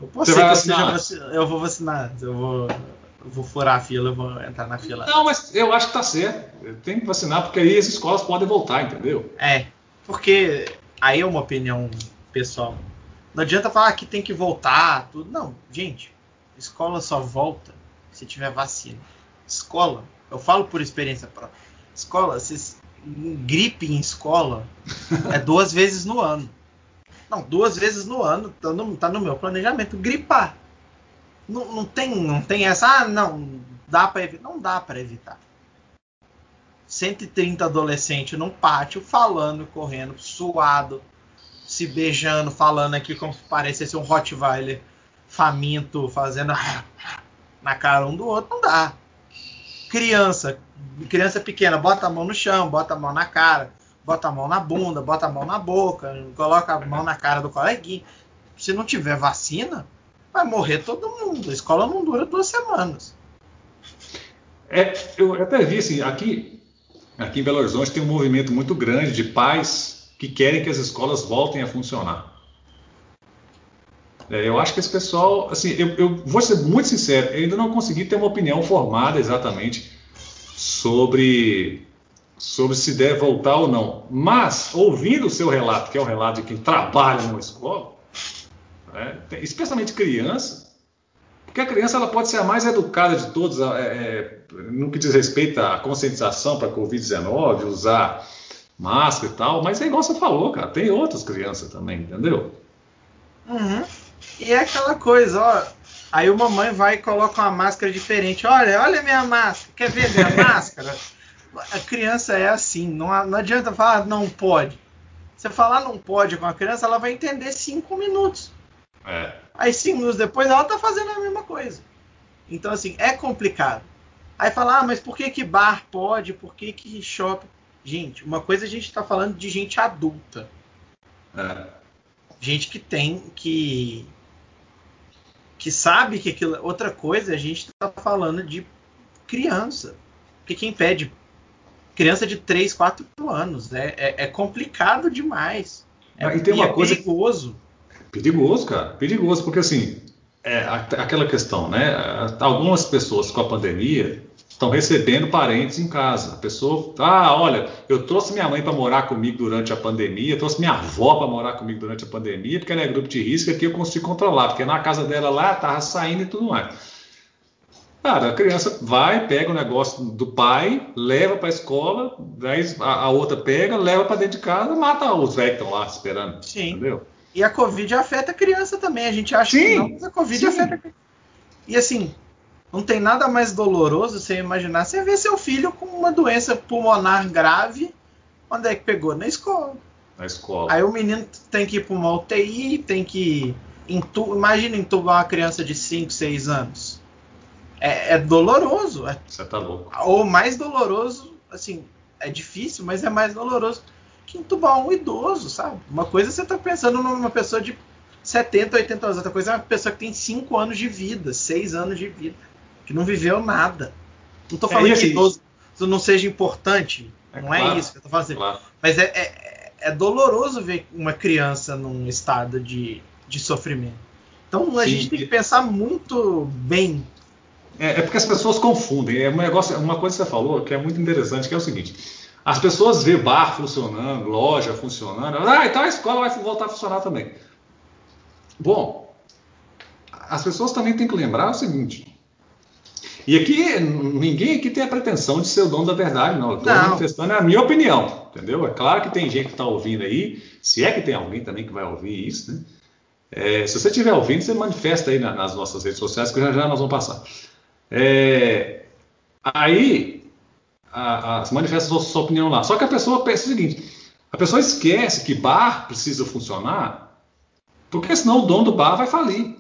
[SPEAKER 1] eu posso ser que eu, seja, eu vou vacinar, eu vou Eu vou furar a fila, eu vou entrar na fila.
[SPEAKER 2] Não, mas eu acho que tá certo. Tem que vacinar, porque aí as escolas podem voltar, entendeu?
[SPEAKER 1] É, porque aí é uma opinião pessoal. Não adianta falar que tem que voltar, tudo. Não, gente, escola só volta se tiver vacina. Escola, eu falo por experiência própria. Escola, se, gripe em escola (laughs) é duas vezes no ano. Não, duas vezes no ano, tá no, tá no meu planejamento. Gripar. Não, não, tem, não tem essa, ah, não, dá para evitar. Não dá para evitar. 130 adolescentes num pátio falando, correndo, suado, se beijando, falando aqui como se parecesse um Rottweiler faminto, fazendo (laughs) na cara um do outro, não dá. Criança, criança pequena, bota a mão no chão, bota a mão na cara, bota a mão na bunda, bota a mão na boca, coloca a mão na cara do coleguinha. Se não tiver vacina, vai morrer todo mundo. A escola não dura duas semanas.
[SPEAKER 2] É, eu até vi assim, aqui, aqui em Belo Horizonte tem um movimento muito grande de pais que querem que as escolas voltem a funcionar. É, eu acho que esse pessoal, assim, eu, eu, vou ser muito sincero, eu ainda não consegui ter uma opinião formada exatamente sobre, sobre se deve voltar ou não. Mas, ouvindo o seu relato, que é o relato de quem trabalha numa escola, né, especialmente criança, porque a criança ela pode ser a mais educada de todos é, é, no que diz respeito à conscientização para a Covid-19, usar máscara e tal, mas é igual você falou, cara, tem outras crianças também, entendeu?
[SPEAKER 1] Uhum. E é aquela coisa, ó. Aí o mamãe vai e coloca uma máscara diferente. Olha, olha minha máscara. Quer ver minha (laughs) máscara? A criança é assim. Não, não adianta falar não pode. Você falar não pode com a criança, ela vai entender cinco minutos. É. Aí cinco minutos depois ela tá fazendo a mesma coisa. Então, assim, é complicado. Aí falar, ah, mas por que, que bar pode? Por que, que shopping? Gente, uma coisa a gente tá falando de gente adulta. É. Gente que tem que que sabe que aquilo. Outra coisa, a gente está falando de criança. Porque quem pede criança de 3, 4 anos é, é, é complicado demais.
[SPEAKER 2] É, e tem uma é coisa perigoso. Perigoso, cara. Perigoso, porque assim, é aquela questão, né? Algumas pessoas com a pandemia estão recebendo parentes em casa. A pessoa, ah, olha, eu trouxe minha mãe para morar comigo durante a pandemia, trouxe minha avó para morar comigo durante a pandemia, porque ela é grupo de risco, aqui eu consigo controlar, porque na casa dela lá tava saindo e tudo mais. Cara, a criança vai, pega o negócio do pai, leva para a escola, a, a outra pega, leva para dentro de casa, mata os velhos que estão lá esperando.
[SPEAKER 1] Sim. Entendeu? E a Covid afeta a criança também. A gente acha sim, que não, mas a Covid sim. afeta a criança. E assim, não tem nada mais doloroso você imaginar você ver seu filho com uma doença pulmonar grave. Onde é que pegou? Na escola.
[SPEAKER 2] Na escola.
[SPEAKER 1] Aí o menino tem que ir para uma UTI, tem que. Intu... Imagina entubar uma criança de 5, 6 anos. É, é doloroso. É
[SPEAKER 2] você tá louco.
[SPEAKER 1] Ou mais doloroso, assim, é difícil, mas é mais doloroso que entubar um idoso, sabe? Uma coisa você tá pensando numa pessoa de 70, 80 anos, outra coisa é uma pessoa que tem 5 anos de vida, 6 anos de vida que não viveu nada. Não estou é, falando é, que idoso não seja importante, é não é claro, é isso que eu estou falando. Claro. Mas é, é, é, doloroso ver uma criança num estado de, de sofrimento. Então a Sim. gente tem que pensar muito bem.
[SPEAKER 2] É, é, porque as pessoas confundem. É um negócio, uma coisa que você falou que é muito interessante, que é o seguinte: as pessoas vê bar funcionando, loja funcionando, ah, então a escola vai voltar a funcionar também. Bom, as pessoas também têm que lembrar o seguinte: e aqui, ninguém aqui tem a pretensão de ser o dono da verdade, não. Estou manifestando a minha opinião, entendeu? É claro que tem gente que está ouvindo aí, se é que tem alguém também que vai ouvir isso, né? É, se você estiver ouvindo, você manifesta aí na, nas nossas redes sociais, que já já nós vamos passar. É, aí, a, a, manifesta sua opinião lá. Só que a pessoa pensa o seguinte: a pessoa esquece que bar precisa funcionar, porque senão o dono do bar vai falir,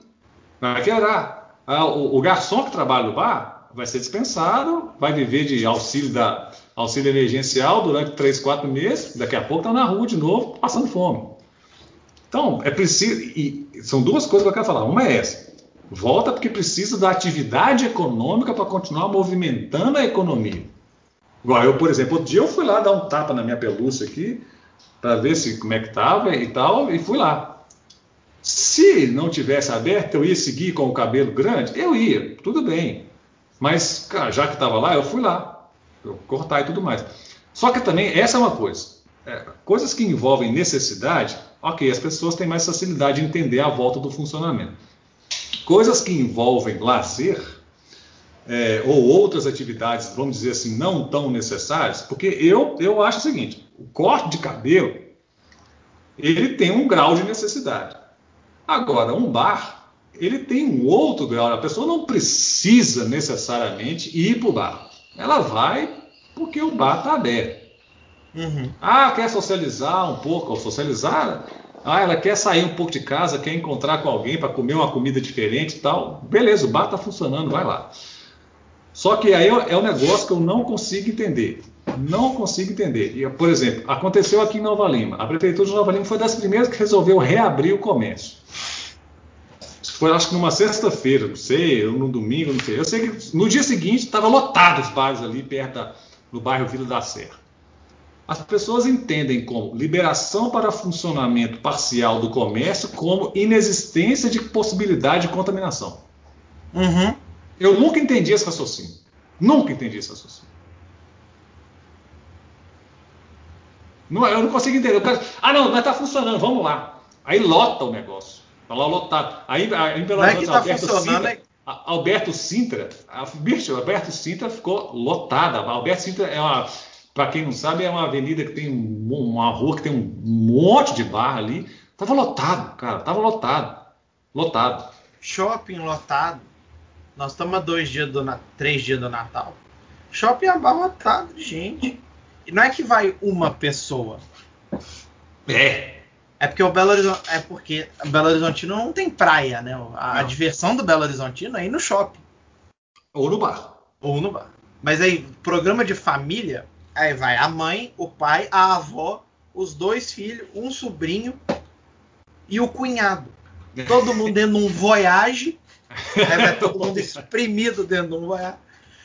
[SPEAKER 2] vai quebrar. Ah, o, o garçom que trabalha no bar vai ser dispensado, vai viver de auxílio da auxílio emergencial durante 3, 4 meses, daqui a pouco está na rua de novo, passando fome. Então, é preciso. E são duas coisas que eu quero falar. Uma é essa. Volta porque precisa da atividade econômica para continuar movimentando a economia. Igual eu, por exemplo, outro dia eu fui lá dar um tapa na minha pelúcia aqui, para ver se como é que estava e tal, e fui lá. Se não tivesse aberto, eu ia seguir com o cabelo grande? Eu ia, tudo bem. Mas, cara, já que estava lá, eu fui lá, eu cortar e tudo mais. Só que também, essa é uma coisa. É, coisas que envolvem necessidade, ok, as pessoas têm mais facilidade de entender a volta do funcionamento. Coisas que envolvem lazer, é, ou outras atividades, vamos dizer assim, não tão necessárias, porque eu, eu acho o seguinte: o corte de cabelo ele tem um grau de necessidade. Agora, um bar, ele tem um outro grau. A pessoa não precisa necessariamente ir para o bar. Ela vai porque o bar está aberto. Uhum. Ah, quer socializar um pouco, ou socializar. Ah, ela quer sair um pouco de casa, quer encontrar com alguém para comer uma comida diferente e tal. Beleza, o bar está funcionando, vai lá. Só que aí é um negócio que eu não consigo entender. Não consigo entender. Por exemplo, aconteceu aqui em Nova Lima. A prefeitura de Nova Lima foi das primeiras que resolveu reabrir o comércio. Foi acho que numa sexta-feira, não sei, ou no domingo, não sei. Eu sei que no dia seguinte estava lotado os bares ali perto da, no bairro Vila da Serra. As pessoas entendem como liberação para funcionamento parcial do comércio como inexistência de possibilidade de contaminação. Uhum. Eu nunca entendi esse raciocínio. Nunca entendi esse raciocínio. Não, eu não consigo entender. Ah, não, mas está funcionando, vamos lá. Aí lota o negócio. Está lá lotado. Aí, em Belo
[SPEAKER 1] Horizonte, tá Alberto Sintra,
[SPEAKER 2] é... Alberto Sintra, bicho, Alberto Sintra ficou lotada. Alberto Sintra é uma, para quem não sabe, é uma avenida que tem um, uma rua que tem um monte de bar ali. Tava lotado, cara, tava lotado, lotado.
[SPEAKER 1] Shopping lotado. Nós estamos a dois dias do três dias do Natal. Shopping abarrotado de gente. E não é que vai uma pessoa.
[SPEAKER 2] É.
[SPEAKER 1] É porque o Belo Horizonte. É porque o Belo Horizontino não tem praia, né? A, a, diversão do Belo Horizontino é ir no shopping.
[SPEAKER 2] Ou no bar.
[SPEAKER 1] Ou no bar. Mas aí, programa de família, aí vai a mãe, o pai, a avó, os dois filhos, um sobrinho e o cunhado. (laughs) Todo mundo dentro de um voyage. Aí (laughs) vai todo mundo espremido dentro de um.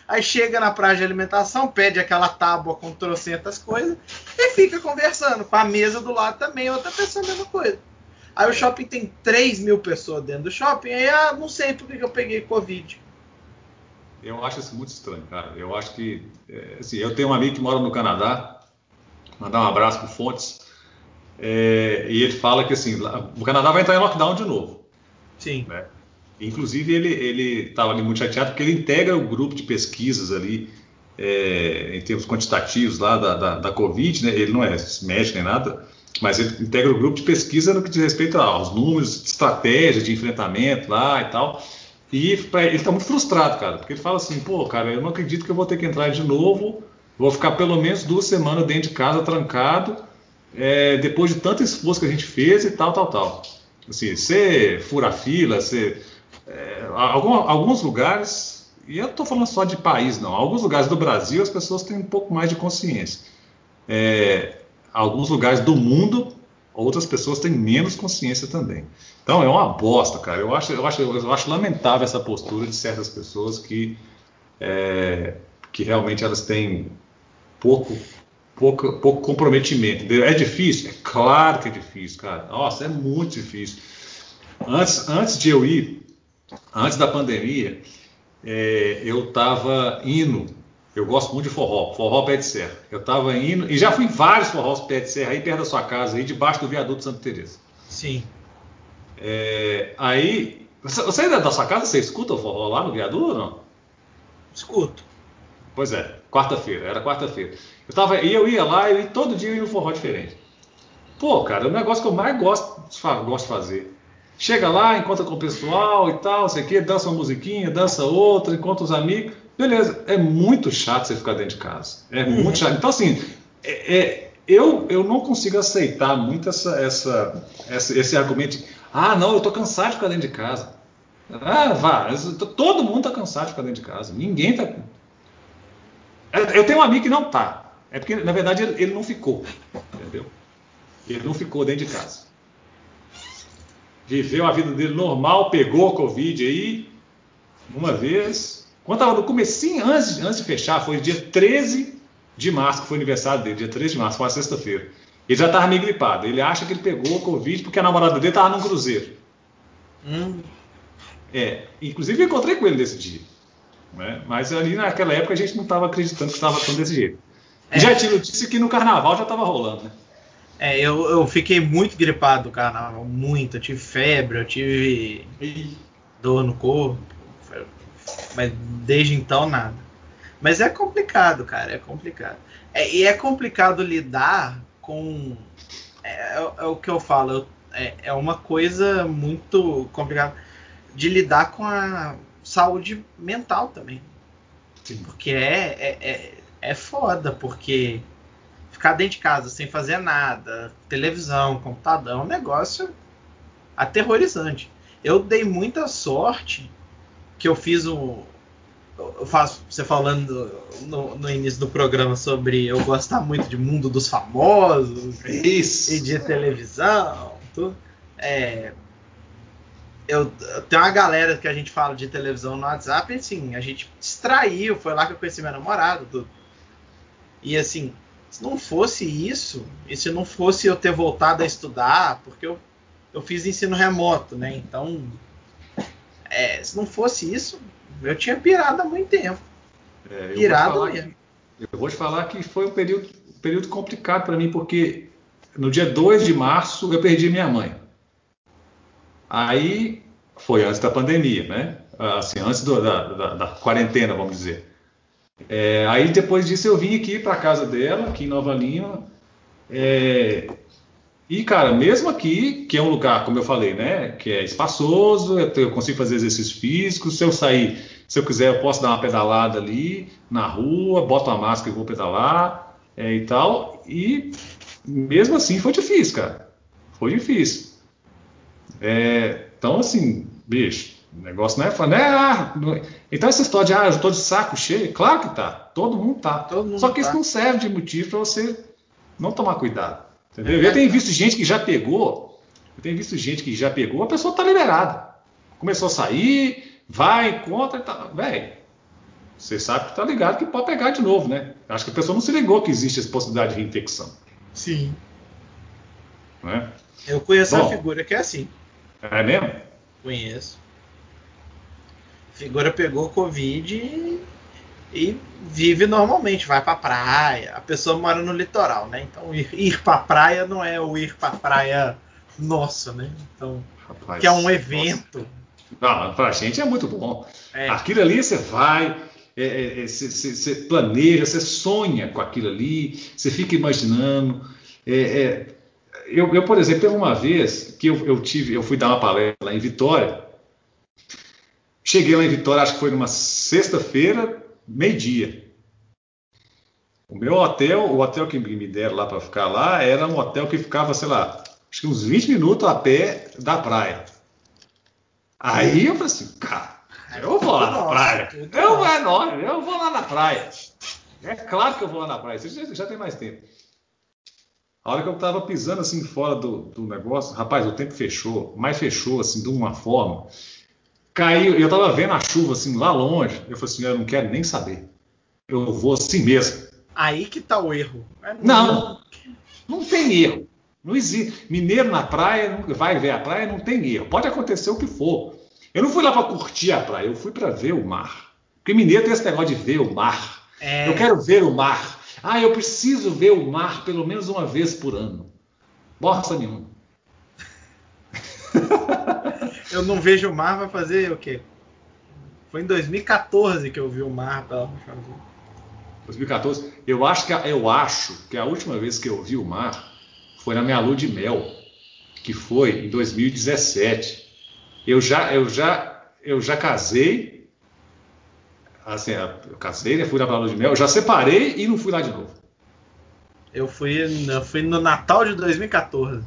[SPEAKER 1] Aí chega na praia de alimentação, pede aquela tábua com trocentas coisas e fica conversando. Com a mesa do lado também, outra pessoa a mesma coisa. Aí o shopping tem 3 mil pessoas dentro do shopping, aí ah, não sei por que eu peguei Covid.
[SPEAKER 2] Eu acho isso muito estranho, cara. Eu acho que. É, assim, eu tenho um amigo que mora no Canadá, mandar um abraço pro Fontes, é, e ele fala que assim, o Canadá vai entrar em lockdown de novo.
[SPEAKER 1] Sim.
[SPEAKER 2] Né? Inclusive, ele estava ali muito chateado porque ele integra o grupo de pesquisas ali, é, em termos quantitativos lá da, da, da, Covid, né? ele não é médico nem nada, mas ele integra o grupo de pesquisa no que diz respeito aos números, estratégia de enfrentamento lá e tal. E pra, ele está muito frustrado, cara, porque ele fala assim: pô, cara, eu não acredito que eu vou ter que entrar de novo, vou ficar pelo menos duas semanas dentro de casa trancado, é, depois de tanto esforço que a gente fez e tal, tal, tal. Assim, você fura fila, você é, algum, alguns lugares, e eu estou falando só de país, não, alguns lugares do Brasil as pessoas têm um pouco mais de consciência. É, alguns lugares do mundo, outras pessoas têm menos consciência também. Então é uma bosta, cara. Eu acho, eu acho, eu acho lamentável essa postura de certas pessoas que, é, que realmente elas têm pouco, pouco, pouco comprometimento. É difícil? É claro que é difícil, cara. Nossa, é muito difícil. Antes, antes de eu ir antes da pandemia, é, eu estava indo. Eu gosto muito de forró, forró pé de serra. Eu estava indo, e já fui em vários forrós pé de serra aí perto da sua casa, aí debaixo do viaduto Santa Teresa.
[SPEAKER 1] Sim.
[SPEAKER 2] É, aí, você ainda é da sua casa, você escuta o forró lá no viaduto ou não?
[SPEAKER 1] Escuto.
[SPEAKER 2] Pois é, quarta-feira, era quarta-feira. Eu tava, e eu ia lá e todo dia eu ia no forró diferente. Pô, cara, é o negócio que eu mais gosto, gosto de fazer. Chega lá, encontra com o pessoal e tal, sei que, dança uma musiquinha, dança outra, encontra os amigos. Beleza, é muito chato você ficar dentro de casa. É uhum. muito chato. Então, assim, é, é, eu, eu não consigo aceitar muito essa, essa, essa, esse argumento de, ah, não, eu tô cansado de ficar dentro de casa. Ah, vá, todo mundo tá cansado de ficar dentro de casa. Ninguém tá. É, eu tenho um amigo que não tá. É porque, na verdade, ele, ele não ficou. Entendeu? Ele não ficou dentro de casa viveu a vida dele normal, pegou a Covid aí, uma vez. Quando estava no comecinho, antes, antes de fechar, foi dia 13 de março, que foi o aniversário dele, dia 13 de março, foi uma sexta-feira. Ele já estava meio gripado. Ele acha que ele pegou a Covid porque a namorada dele estava num cruzeiro. Hum. É, inclusive eu encontrei com ele nesse dia. Né? Mas ali naquela época a gente não estava acreditando que estava tão desse jeito. É. Já tinha notícia que no carnaval já estava rolando, né?
[SPEAKER 1] É, eu, eu fiquei muito gripado carnaval, muito. Eu tive febre, eu tive dor no corpo. Mas desde então nada. Mas é complicado, cara, é complicado. É, e é complicado lidar com. É, é, é o que eu falo, é, é uma coisa muito complicada de lidar com a saúde mental também. Sim. Porque é, é, é, é foda, porque ficar dentro de casa sem fazer nada, televisão, computador, é um negócio aterrorizante. Eu dei muita sorte que eu fiz um. Eu faço você falando no, no início do programa sobre eu gostar muito de mundo dos famosos
[SPEAKER 2] Isso.
[SPEAKER 1] e de televisão. Tudo. É, eu, tem uma galera que a gente fala de televisão no WhatsApp, e assim, a gente distraiu, foi lá que eu conheci meu namorado, tudo. E assim, se não fosse isso, e se não fosse eu ter voltado a estudar, porque eu, eu fiz ensino remoto, né? Então, é, se não fosse isso, eu tinha pirado há muito tempo.
[SPEAKER 2] É, pirado mesmo. Que, eu vou te falar que foi um período, um período complicado para mim, porque no dia 2 de março eu perdi minha mãe. Aí foi antes da pandemia, né? Assim, antes do, da, da, da, quarentena, vamos dizer. É, aí depois disso eu vim aqui para casa dela, aqui em Nova Lima. É, e, cara, mesmo aqui, que é um lugar, como eu falei, né? Que é espaçoso, eu consigo fazer exercícios físicos. Se eu sair, se eu quiser, eu posso dar uma pedalada ali na rua, boto a máscara e vou pedalar é, e tal. E mesmo assim foi difícil, cara. Foi difícil. É, então, assim, bicho, o negócio não é, né? Ah, não... Então, essa história de, ah, eu estou de saco cheio, claro que tá. Todo mundo tá. Todo mundo Só que tá. isso não serve de motivo para você não tomar cuidado. Entendeu? É, eu tenho visto gente que já pegou, eu tenho visto gente que já pegou, a pessoa tá liberada. Começou a sair, vai, encontra e tá. Velho, você sabe que tá ligado que pode pegar de novo, né? Acho que a pessoa não se ligou que existe essa possibilidade de reinfecção.
[SPEAKER 1] Sim.
[SPEAKER 2] Né?
[SPEAKER 1] Eu conheço Bom, uma figura que é assim.
[SPEAKER 2] É mesmo?
[SPEAKER 1] Conheço. Figura pegou Covid e, e vive normalmente, vai pra praia. A pessoa mora no litoral, né? Então ir, ir pra praia não é o ir pra praia nossa, né? Então, Rapaz, que é um evento.
[SPEAKER 2] Nossa. Não, pra gente é muito bom. É. Aquilo ali você vai, você é, é, planeja, você sonha com aquilo ali, você fica imaginando. É, é eu, eu, por exemplo, teve uma vez que eu, eu, tive, eu fui dar uma palestra lá em Vitória. Cheguei lá em Vitória, acho que foi numa sexta-feira, meio-dia. O meu hotel, o hotel que me deram lá para ficar lá, era um hotel que ficava, sei lá, acho que uns 20 minutos a pé da praia. Aí eu falei assim, cara, eu vou lá na praia. Eu, é nóis, eu vou lá na praia. É claro que eu vou lá na praia. Isso já, já tem mais tempo. A hora que eu estava pisando assim fora do, do, negócio, rapaz, o tempo fechou, mas fechou assim de uma forma. Caiu, eu estava vendo a chuva assim lá longe. Eu falei assim, eu não quero nem saber. Eu vou assim mesmo.
[SPEAKER 1] Aí que tá o erro.
[SPEAKER 2] É não, não tem erro. Não existe. Mineiro na praia, vai ver a praia, não tem erro. Pode acontecer o que for. Eu não fui lá para curtir a praia, eu fui para ver o mar. Porque mineiro tem esse negócio de ver o mar. É... Eu quero ver o mar. Ah, eu preciso ver o mar pelo menos uma vez por ano. Bosta nenhuma.
[SPEAKER 1] Eu não vejo o mar, vai fazer o quê? Foi em 2014 que eu vi o mar pela última vez.
[SPEAKER 2] 2014? Eu acho, que, eu acho que a última vez que eu vi o mar foi na minha lua de mel, que foi em 2017. Eu já, eu já, eu já casei assim, eu casei, né, fui na lua de mel, eu já separei e não fui lá de novo.
[SPEAKER 1] Eu fui, eu fui no Natal de 2014.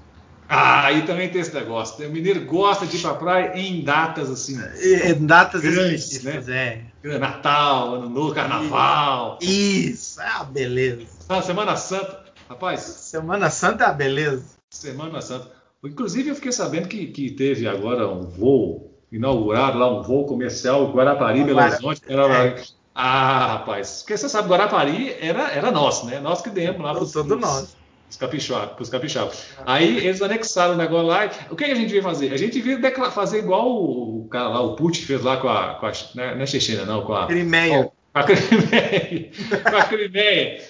[SPEAKER 2] Ah, aí também tem esse negócio. O mineiro gosta de ir pra praia em datas assim.
[SPEAKER 1] Em datas grandes, né?
[SPEAKER 2] É. Natal, Ano Novo, Carnaval.
[SPEAKER 1] Isso, é a beleza.
[SPEAKER 2] Ah, Semana Santa. Rapaz.
[SPEAKER 1] Semana Santa é a beleza.
[SPEAKER 2] Semana Santa. Inclusive, eu fiquei sabendo que, que teve agora um voo inauguraram lá um voo comercial Guarapari, Belo Horizonte. Era... É. Ah, rapaz, porque você sabe, Guarapari era, era nosso, né? Nós que demos lá.
[SPEAKER 1] Todo, nós.
[SPEAKER 2] Os capixabas, os capixabas. Aí eles anexaram o negócio lá. O que a gente veio fazer? A gente veio fazer igual o cara lá, o Putin fez lá com a. Com a né, não é Chechena, não, com a.
[SPEAKER 1] Crimeia. Com
[SPEAKER 2] a Crimeia. com a Crimeia.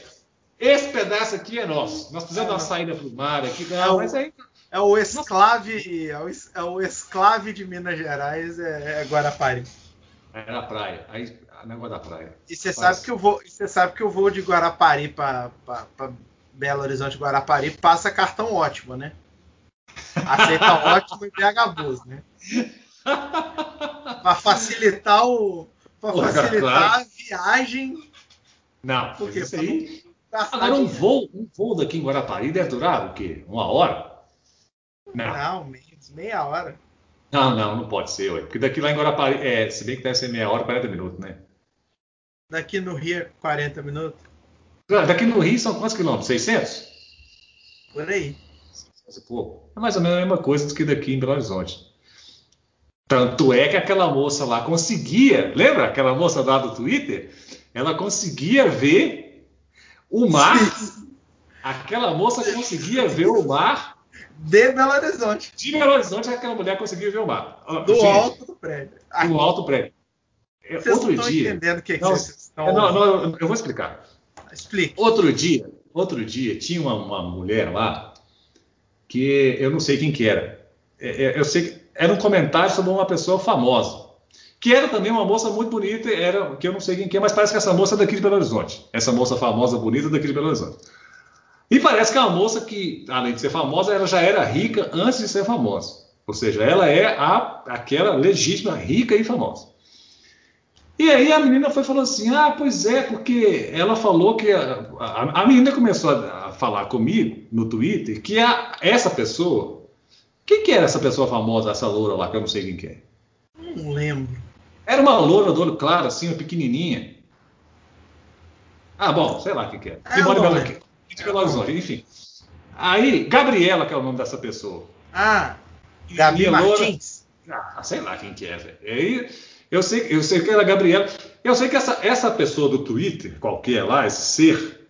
[SPEAKER 2] Esse pedaço aqui é nosso. Nós precisamos é, dar uma saída para o mar aqui. Não, é o, mas aí.
[SPEAKER 1] É o esclave, é o, é o esclave de Minas Gerais, é, é Guarapari.
[SPEAKER 2] É na praia. Aí, negócio da praia.
[SPEAKER 1] E você sabe que eu vou, você sabe que eu vou de Guarapari para Belo Horizonte Guarapari passa cartão ótimo, né? Aceita (laughs) ótimo e BH Bus, né? para facilitar o para facilitar claro. a viagem.
[SPEAKER 2] Não, porque isso aí. Agora um voo, um voo daqui em Guarapari deve durar o quê? Uma hora?
[SPEAKER 1] Não, não menos, meia hora.
[SPEAKER 2] Não, não, não pode ser, ué. Porque daqui lá em Guarapari, é, se bem que deve ser meia hora, 40 minutos, né?
[SPEAKER 1] Daqui no Rio, 40 minutos.
[SPEAKER 2] Daqui no Rio são quantos quilômetros? 600?
[SPEAKER 1] Por aí.
[SPEAKER 2] É mais ou menos a mesma coisa do que daqui em Belo Horizonte. Tanto é que aquela moça lá conseguia, lembra aquela moça lá do Twitter? Ela conseguia ver o mar. Sim. (laughs) Aquela moça conseguia ver o mar.
[SPEAKER 1] De Belo Horizonte.
[SPEAKER 2] De Belo Horizonte, aquela mulher conseguia ver o mar.
[SPEAKER 1] Do Gente, alto do prédio.
[SPEAKER 2] Do alto prédio.
[SPEAKER 1] Vocês Outro não dia. entendendo o que, não, que vocês estão.
[SPEAKER 2] Não, não, eu vou explicar.
[SPEAKER 1] Explique.
[SPEAKER 2] Outro dia, outro dia tinha uma, uma mulher lá que eu não sei quem que era. É, é, eu sei que era um comentário sobre uma pessoa famosa, que era também uma moça muito bonita, era que eu não sei quem que é, mas parece que essa moça é daqui de Belo Horizonte. Essa moça famosa, bonita, daqui de Belo Horizonte. E parece que é uma moça que, além de ser famosa, ela já era rica antes de ser famosa. Ou seja, ela é a, aquela legítima, rica e famosa. E aí a menina foi falando assim: ah, pois é, porque ela falou que. A, a, a menina começou a, a, falar comigo no Twitter que a, essa pessoa. Quem que era essa pessoa famosa, essa loura lá, que eu não sei quem que é?
[SPEAKER 1] Não lembro.
[SPEAKER 2] Era uma loura do olho claro, assim, uma pequenininha. Ah, bom, sei lá quem que é. Que mora em Belo Horizonte, enfim. Aí, Gabriela, que é o nome dessa pessoa.
[SPEAKER 1] Ah, Gabi Martins.
[SPEAKER 2] Loura, ah, sei lá quem que é, velho. Aí eu sei, eu sei que era a Gabriela. Eu sei que essa, essa pessoa do Twitter, qualquer lá, esse ser,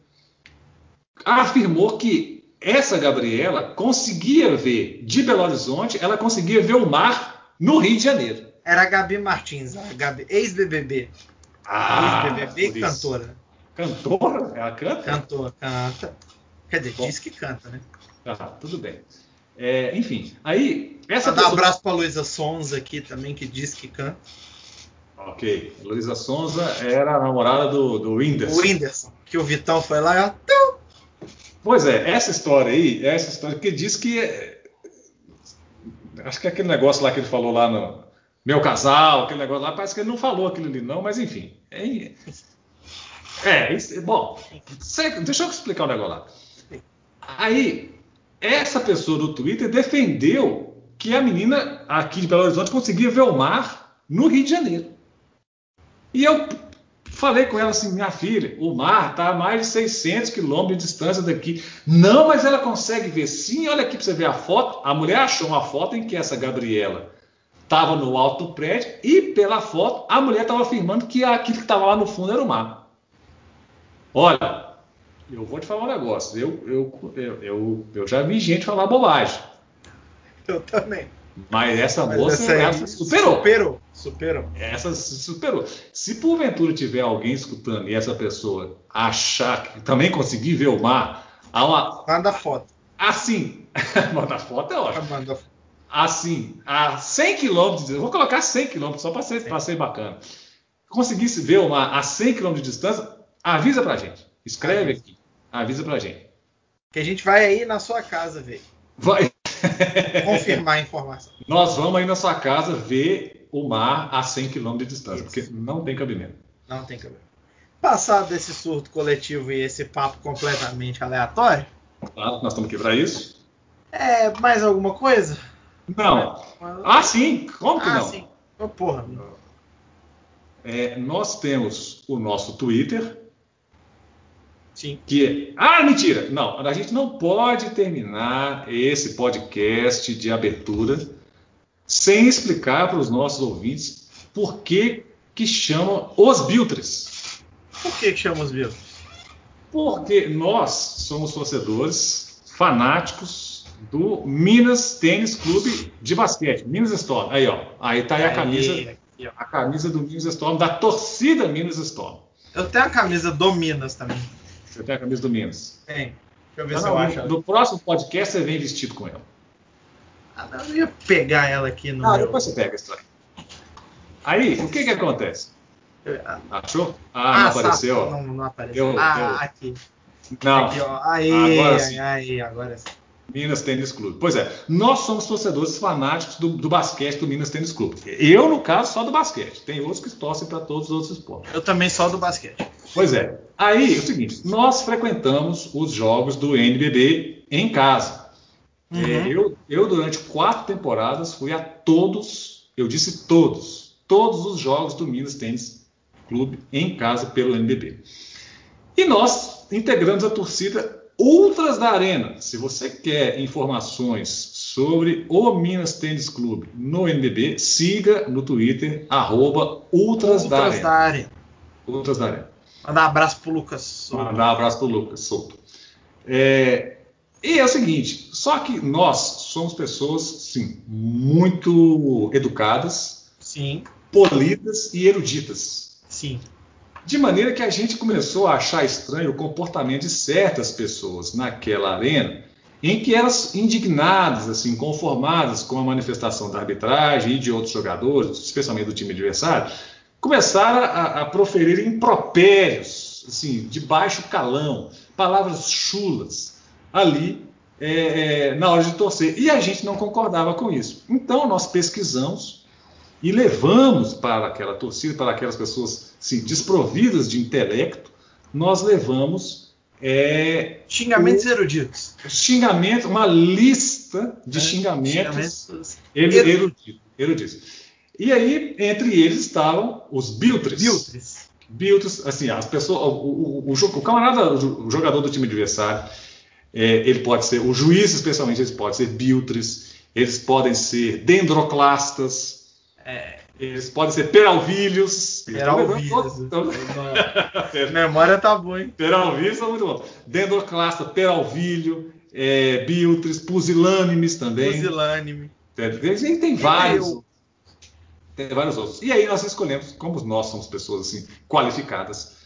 [SPEAKER 2] afirmou que essa Gabriela conseguia ver de Belo Horizonte, ela conseguia ver o mar no Rio de Janeiro.
[SPEAKER 1] Era a Gabi Martins, a Gabi, ex-BBB.
[SPEAKER 2] Ah,
[SPEAKER 1] ex-BBB e cantora.
[SPEAKER 2] Cantora? Ela canta?
[SPEAKER 1] Cantora, canta. Quer dizer, Bom, diz que canta, né?
[SPEAKER 2] Ah, tudo bem. É, enfim, aí. Essa
[SPEAKER 1] pessoa... Dar um abraço para Luísa Sonza aqui também, que diz que canta.
[SPEAKER 2] Ok. Luísa Sonza era a namorada do, do Whindersson.
[SPEAKER 1] O Whindersson, que o Vitão foi lá e.
[SPEAKER 2] Pois é, essa história aí, essa história que diz que. É, acho que é aquele negócio lá que ele falou lá no meu casal, aquele negócio lá, parece que ele não falou aquilo ali, não, mas enfim. É, é bom, deixa eu explicar o um negócio lá. Aí, essa pessoa do Twitter defendeu que a menina aqui de Belo Horizonte conseguia ver o mar no Rio de Janeiro. E eu falei com ela assim, minha filha, o mar está a mais de 600 quilômetros de distância daqui. Não, mas ela consegue ver sim. Olha aqui para você ver a foto. A mulher achou uma foto em que essa Gabriela estava no alto do prédio e pela foto a mulher estava afirmando que aquilo que estava lá no fundo era o mar. Olha, eu vou te falar um negócio. Eu, eu, eu, eu, eu já vi gente falar bobagem.
[SPEAKER 1] Eu também.
[SPEAKER 2] Mas essa Mas moça essa superou.
[SPEAKER 1] Superou. Superou.
[SPEAKER 2] Essa superou. Se porventura tiver alguém escutando e essa pessoa achar que também conseguir ver o mar, há uma.
[SPEAKER 1] Manda foto.
[SPEAKER 2] Assim. (laughs) Manda foto é ótimo.
[SPEAKER 1] Manda
[SPEAKER 2] Assim, a 100 quilômetros, vou colocar 100 quilômetros só para ser, ser bacana. Conseguisse ver o mar a 100 quilômetros de distância, avisa pra gente. Escreve avisa. aqui. Avisa pra gente.
[SPEAKER 1] Que a gente vai aí na sua casa ver.
[SPEAKER 2] Vai.
[SPEAKER 1] Confirmar a informação. (laughs)
[SPEAKER 2] Nós vamos aí na sua casa ver o mar a 100 km de distância, Isso. porque não tem cabimento.
[SPEAKER 1] Não tem cabimento. Passado desse surto coletivo e esse papo completamente aleatório.
[SPEAKER 2] Claro, nós estamos aqui para isso.
[SPEAKER 1] É, mais alguma coisa?
[SPEAKER 2] Não. Ah, sim. Como que ah, não? Sim.
[SPEAKER 1] Oh, porra.
[SPEAKER 2] É, nós temos o nosso Twitter,
[SPEAKER 1] Sim.
[SPEAKER 2] Que, ah, mentira! Não, a gente não pode terminar esse podcast de abertura sem explicar para os nossos ouvintes por que, que chama os Biltres.
[SPEAKER 1] Por que, que chama os Biltres?
[SPEAKER 2] Porque nós somos torcedores fanáticos do Minas Tênis Clube de Basquete, Minas Storm. Aí, ó. Aí tá aí a camisa, aqui, a camisa do Minas Storm, da torcida Minas Storm.
[SPEAKER 1] Eu tenho a camisa do Minas também.
[SPEAKER 2] Você tem a camisa do Minas?
[SPEAKER 1] Tem. Deixa eu ver não, se eu acho.
[SPEAKER 2] No próximo podcast você vem vestido com ela.
[SPEAKER 1] Ah, não, eu ia pegar ela aqui no.
[SPEAKER 2] Ah,
[SPEAKER 1] meu...
[SPEAKER 2] depois você pega esse Aí, o que que acontece? Achou? Ah, não ah, apareceu.
[SPEAKER 1] Não, não apareceu. Eu, ah, eu... aqui.
[SPEAKER 2] Não.
[SPEAKER 1] Aqui, ó. Aí, agora sim. aí, agora sim.
[SPEAKER 2] Minas Tênis Clube. Pois é, nós somos torcedores fanáticos do, do, basquete do Minas Tênis Clube. Eu, no caso, só do basquete. Tem outros que torcem para todos os outros esportes.
[SPEAKER 1] Eu também só do basquete.
[SPEAKER 2] Pois é. Aí, é o seguinte, nós frequentamos os jogos do NBB em casa. Uhum. É, eu, eu, durante quatro temporadas, fui a todos, eu disse todos, todos os jogos do Minas Tênis Clube em casa pelo NBB. E nós integramos a torcida Ultras da Arena. Se você quer informações sobre o Minas Tênis Clube no NBB, siga no Twitter, arroba Ultras, Ultras da, Arena. da Arena. Ultras da Arena.
[SPEAKER 1] Mandar um abraço pro Lucas Souto.
[SPEAKER 2] Mandar um abraço pro Lucas Souto. É, e é o seguinte, só que nós somos pessoas, sim, muito educadas,
[SPEAKER 1] sim,
[SPEAKER 2] polidas e eruditas.
[SPEAKER 1] Sim.
[SPEAKER 2] De maneira que a gente começou a achar estranho o comportamento de certas pessoas naquela arena, em que elas indignadas, assim, conformadas com a manifestação da arbitragem e de outros jogadores, especialmente do time adversário, começaram a, a proferir impropérios, assim, de baixo calão, palavras chulas, ali é, é, na hora de torcer. E a gente não concordava com isso. Então nós pesquisamos e levamos para aquela torcida, para aquelas pessoas sim, desprovidas de intelecto, nós levamos é,
[SPEAKER 1] xingamentos o, eruditos.
[SPEAKER 2] Xingamento, uma lista de é, xingamentos, xingamentos eruditos, eruditos. E aí, entre eles estavam os biltres.
[SPEAKER 1] Biltres.
[SPEAKER 2] Biltres, assim, as pessoas, o, o, o, o camarada, o jogador do time adversário, é, ele pode ser, o juiz especialmente, eles podem ser biltres, eles podem ser dendroclastas, é, eles podem ser peralvilhos.
[SPEAKER 1] Peralvilhos. Então... (laughs) Memória tá boa, hein?
[SPEAKER 2] Peralvilhos são muito bons. Dendroclasta, peralvilho, é, biltres, pusilânimes também.
[SPEAKER 1] Pusilânime.
[SPEAKER 2] Tem, tem vários. Tem vários outros. E aí nós escolhemos, como nós somos pessoas assim qualificadas,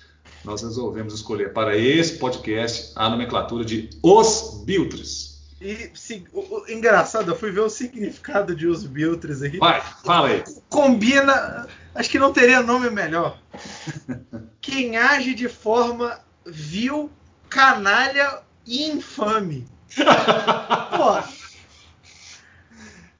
[SPEAKER 2] nós resolvemos escolher para esse podcast a nomenclatura de Os Biltres.
[SPEAKER 1] E se, o, o, engraçado, eu fui ver o significado de os Biltres aqui.
[SPEAKER 2] Vai, fala aí.
[SPEAKER 1] Combina. Acho que não teria nome melhor. (laughs) Quem age de forma vil, canalha e infame. (laughs) Pô.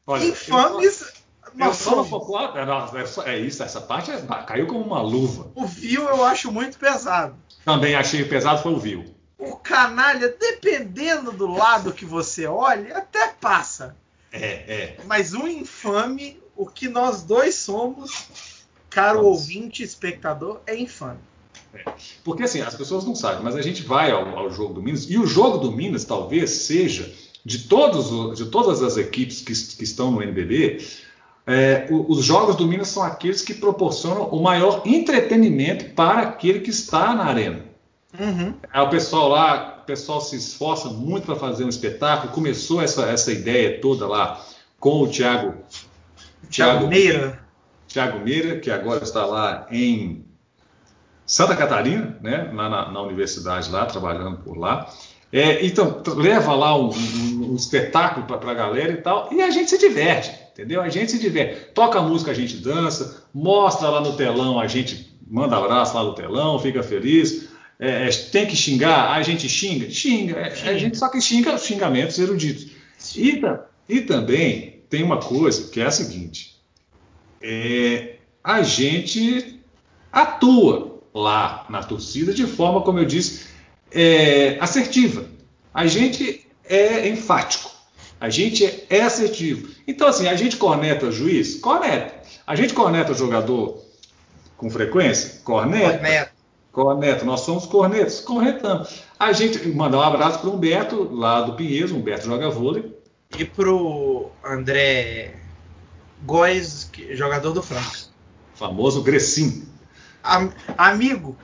[SPEAKER 1] Olha, Infames.
[SPEAKER 2] Eu, eu só não é, é isso, essa parte é, caiu como uma luva.
[SPEAKER 1] O vil eu acho muito pesado.
[SPEAKER 2] Também achei pesado foi o vil
[SPEAKER 1] o canalha, dependendo do lado que você olhe, até passa.
[SPEAKER 2] É, é.
[SPEAKER 1] Mas o infame, o que nós dois somos, caro Vamos. ouvinte, espectador, é infame.
[SPEAKER 2] É. Porque assim, as pessoas não sabem, mas a gente vai ao, ao, jogo do Minas, e o jogo do Minas talvez seja, de, todos, de todas as equipes que, que estão no NBB, é, os jogos do Minas são aqueles que proporcionam o maior entretenimento para aquele que está na arena.
[SPEAKER 1] Uhum.
[SPEAKER 2] Aí o pessoal lá, o pessoal se esforça muito para fazer um espetáculo. Começou essa, essa ideia toda lá com o Thiago,
[SPEAKER 1] Thiago Meira.
[SPEAKER 2] Thiago Meira, que agora está lá em Santa Catarina, né, lá na, na universidade lá, trabalhando por lá. É, então, leva lá um, um, um espetáculo para a galera e tal, e a gente se diverte, entendeu? A gente se diverte. Toca música, a gente dança, mostra lá no telão, a gente manda abraço lá no telão, fica feliz. É, é, tem que xingar, a gente xinga, xinga, é, a gente só que xinga xingamentos eruditos. E, e, também tem uma coisa que é a seguinte: é, a gente atua lá na torcida de forma, como eu disse, é, assertiva. A gente é enfático. A gente é assertivo. Então, assim, a gente corneta o juiz? Corneta. A gente corneta o jogador com frequência? Corneta. corneta. Corneto, nós somos cornetos, corretamos. A gente mandar um abraço para o Humberto, lá do Pinheiros, Humberto joga vôlei.
[SPEAKER 1] E para o André Góes, jogador do Franca.
[SPEAKER 2] Famoso Grecim.
[SPEAKER 1] Am amigo,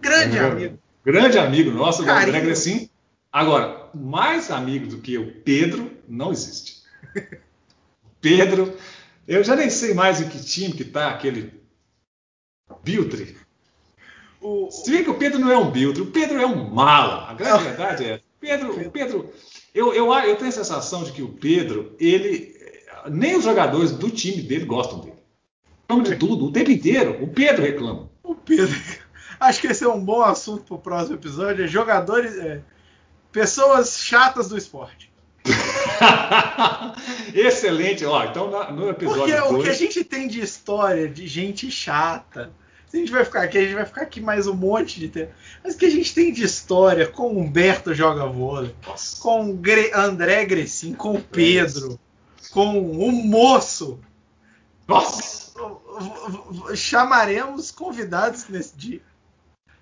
[SPEAKER 1] grande amigo.
[SPEAKER 2] Grande amigo nosso, Carinho. André Grecim. Agora, mais amigo do que o Pedro não existe. (laughs) Pedro, eu já nem sei mais em que time que tá aquele Biltre. O, Se vê que o Pedro não é um Biltre, o Pedro é um mala. A grande verdade é. Pedro, Pedro, eu, eu, eu tenho a sensação de que o Pedro, ele. Nem os jogadores do time dele gostam dele. Reclama de tudo, o tempo inteiro. O Pedro reclama.
[SPEAKER 1] O Pedro. (laughs) Acho que esse é um bom assunto para o próximo episódio. É jogadores. É, pessoas chatas do esporte. (laughs)
[SPEAKER 2] Excelente, ó. Então no episódio. Porque
[SPEAKER 1] dois... o que a gente tem de história de gente chata. Se a gente vai ficar aqui, a gente vai ficar aqui mais um monte de tempo. Mas o que a gente tem de história com Humberto joga vôlei, Nossa. com Gre André Gressin, com Pedro, com o moço.
[SPEAKER 2] Nossa!
[SPEAKER 1] Chamaremos convidados nesse dia.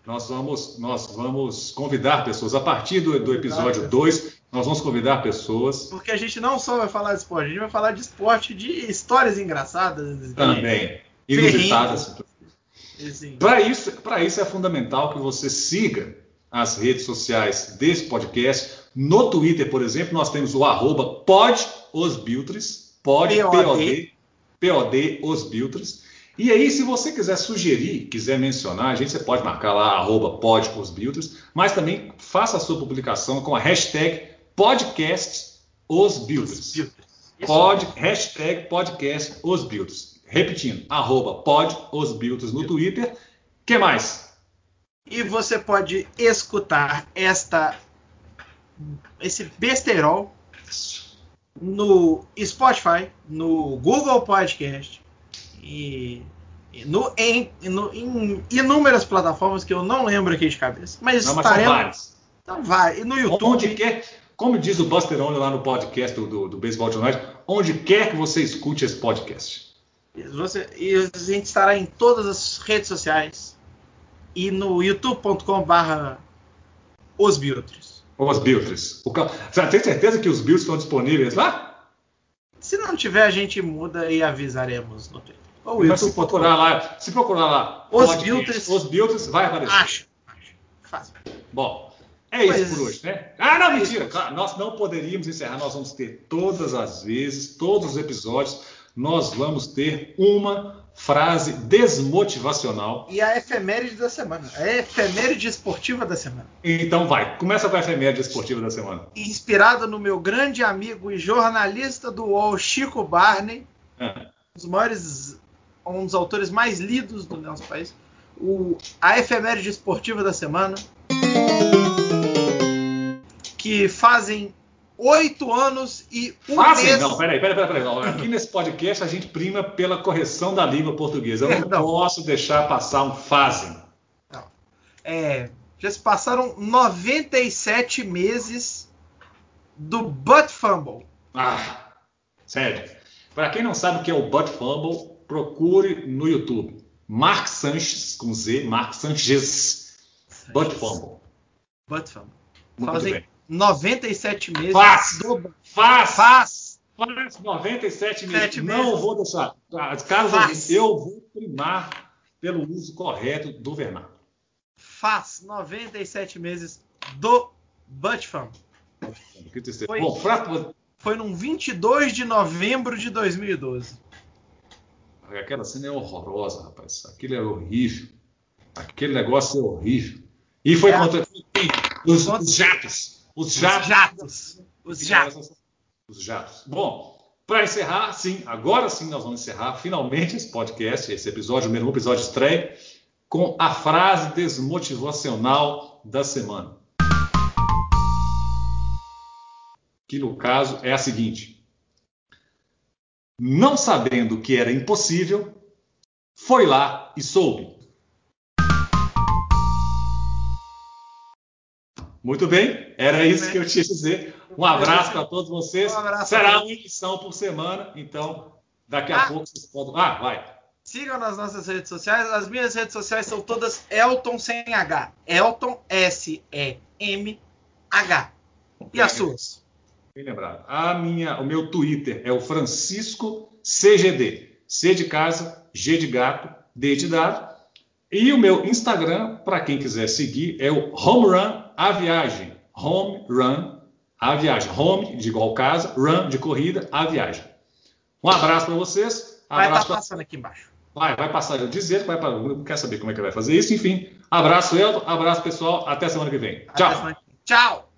[SPEAKER 2] Nós vamos, nós vamos convidar pessoas. A partir do, do episódio 2, nós vamos convidar pessoas.
[SPEAKER 1] Porque a gente não só vai falar de esporte, a gente vai falar de esporte, de histórias engraçadas.
[SPEAKER 2] Também. Inusitadas. Para isso, isso é fundamental que você siga as redes sociais desse podcast. No Twitter, por exemplo, nós temos o arroba podosbiltres, pod, P-O-D, P-O-D, osbiltres. E aí, se você quiser sugerir, quiser mencionar, a gente você pode marcar lá, arroba podosbiltres, mas também faça a sua publicação com a hashtag podcast os Builders. Pod, hashtag podcast os Builders. Repetindo, arroba pod os Builders no Twitter. que mais?
[SPEAKER 1] E você pode escutar esta esse besterol no Spotify, no Google Podcast e, e no, em, no, em inúmeras plataformas que eu não lembro aqui de cabeça. Mas
[SPEAKER 2] não, estaremos.
[SPEAKER 1] Então vai. E no YouTube.
[SPEAKER 2] Onde quer, como diz o Buster Only lá no podcast do, do, do Baseball Tonight, onde quer que você escute esse podcast.
[SPEAKER 1] Você, e a gente estará em todas as redes sociais e no youtube.com/barra os Biltres.
[SPEAKER 2] Os Biltres. Você tem certeza que os Biltres estão disponíveis lá?
[SPEAKER 1] Se não tiver, a gente muda e avisaremos no Twitter.
[SPEAKER 2] Mas se procurar lá, se procurar lá,
[SPEAKER 1] os Biltres,
[SPEAKER 2] os Biltres vai aparecer.
[SPEAKER 1] Acho, acho. Fácil.
[SPEAKER 2] Bom, é isso por hoje, né? Ah, não, mentira. Claro, nós não poderíamos encerrar. Nós vamos ter todas as vezes, todos os episódios, nós vamos ter uma frase desmotivacional.
[SPEAKER 1] E a efeméride da semana. A efeméride esportiva da semana.
[SPEAKER 2] Então vai, começa com a efeméride esportiva da semana.
[SPEAKER 1] Inspirada no meu grande amigo e jornalista do UOL, Chico Barney. Ah. Um dos maiores, um dos autores mais lidos do nosso país. O, a efeméride esportiva da semana que fazem oito anos e um
[SPEAKER 2] fazem?
[SPEAKER 1] mês.
[SPEAKER 2] Não, peraí, peraí, peraí, peraí. Aqui nesse podcast a gente prima pela correção da língua portuguesa. Eu não, não. posso deixar passar um fazem.
[SPEAKER 1] Não. É, já se passaram 97 meses do Butt Fumble.
[SPEAKER 2] Ah, sério. Para quem não sabe o que é o Butt Fumble, procure no YouTube. Mark Sanches, com Z, Mark Sanches, Butt Fumble.
[SPEAKER 1] Butt Fumble. Fazem bem. 97 meses.
[SPEAKER 2] Faz! Do... Faz! Faz! Faz 97 meses. Não vou deixar. Caso eu vou primar pelo uso correto do vernáculo.
[SPEAKER 1] Faz 97 meses do Butt Fumble. Foi, Bom, pra... foi num 22 de novembro de 2012.
[SPEAKER 2] Aquela cena é horrorosa, rapaz. Aquilo é horrível. Aquele negócio é horrível. E foi é. contra os, os, jatos. Os jatos. Os jatos.
[SPEAKER 1] Os jatos.
[SPEAKER 2] Os jatos. Bom, para encerrar, sim, agora sim nós vamos encerrar finalmente esse podcast, esse episódio, o mesmo episódio estreia, com a frase desmotivacional da semana. Que no caso é a seguinte: Não sabendo que era impossível, foi lá e soube. Muito bem, era isso que eu tinha a dizer. Um abraço para todos vocês. Um Será uma edição por semana, então daqui a ah, pouco vocês podem. Ah, vai.
[SPEAKER 1] Sigam nas nossas redes sociais. As minhas redes sociais são todas Elton sem H. Elton S-E-M-H. E as suas?
[SPEAKER 2] Bem lembrado. A minha, o meu Twitter é o Francisco CGD. C de casa, G de gato, D de dado. E o meu Instagram, para quem quiser seguir, é o Home Run a Viagem. home run, a viagem. Home de igual casa, run de corrida, a viagem. Um abraço para vocês.
[SPEAKER 1] Vai
[SPEAKER 2] Abraço
[SPEAKER 1] estar
[SPEAKER 2] pra...
[SPEAKER 1] passando aqui embaixo.
[SPEAKER 2] Vai, vai passar. Eu dizer vai para. Quer saber como é que vai fazer isso. Enfim, abraço, Elton. Abraço, pessoal. Até semana que vem.
[SPEAKER 1] Até
[SPEAKER 2] Tchau.
[SPEAKER 1] semana. Tchau!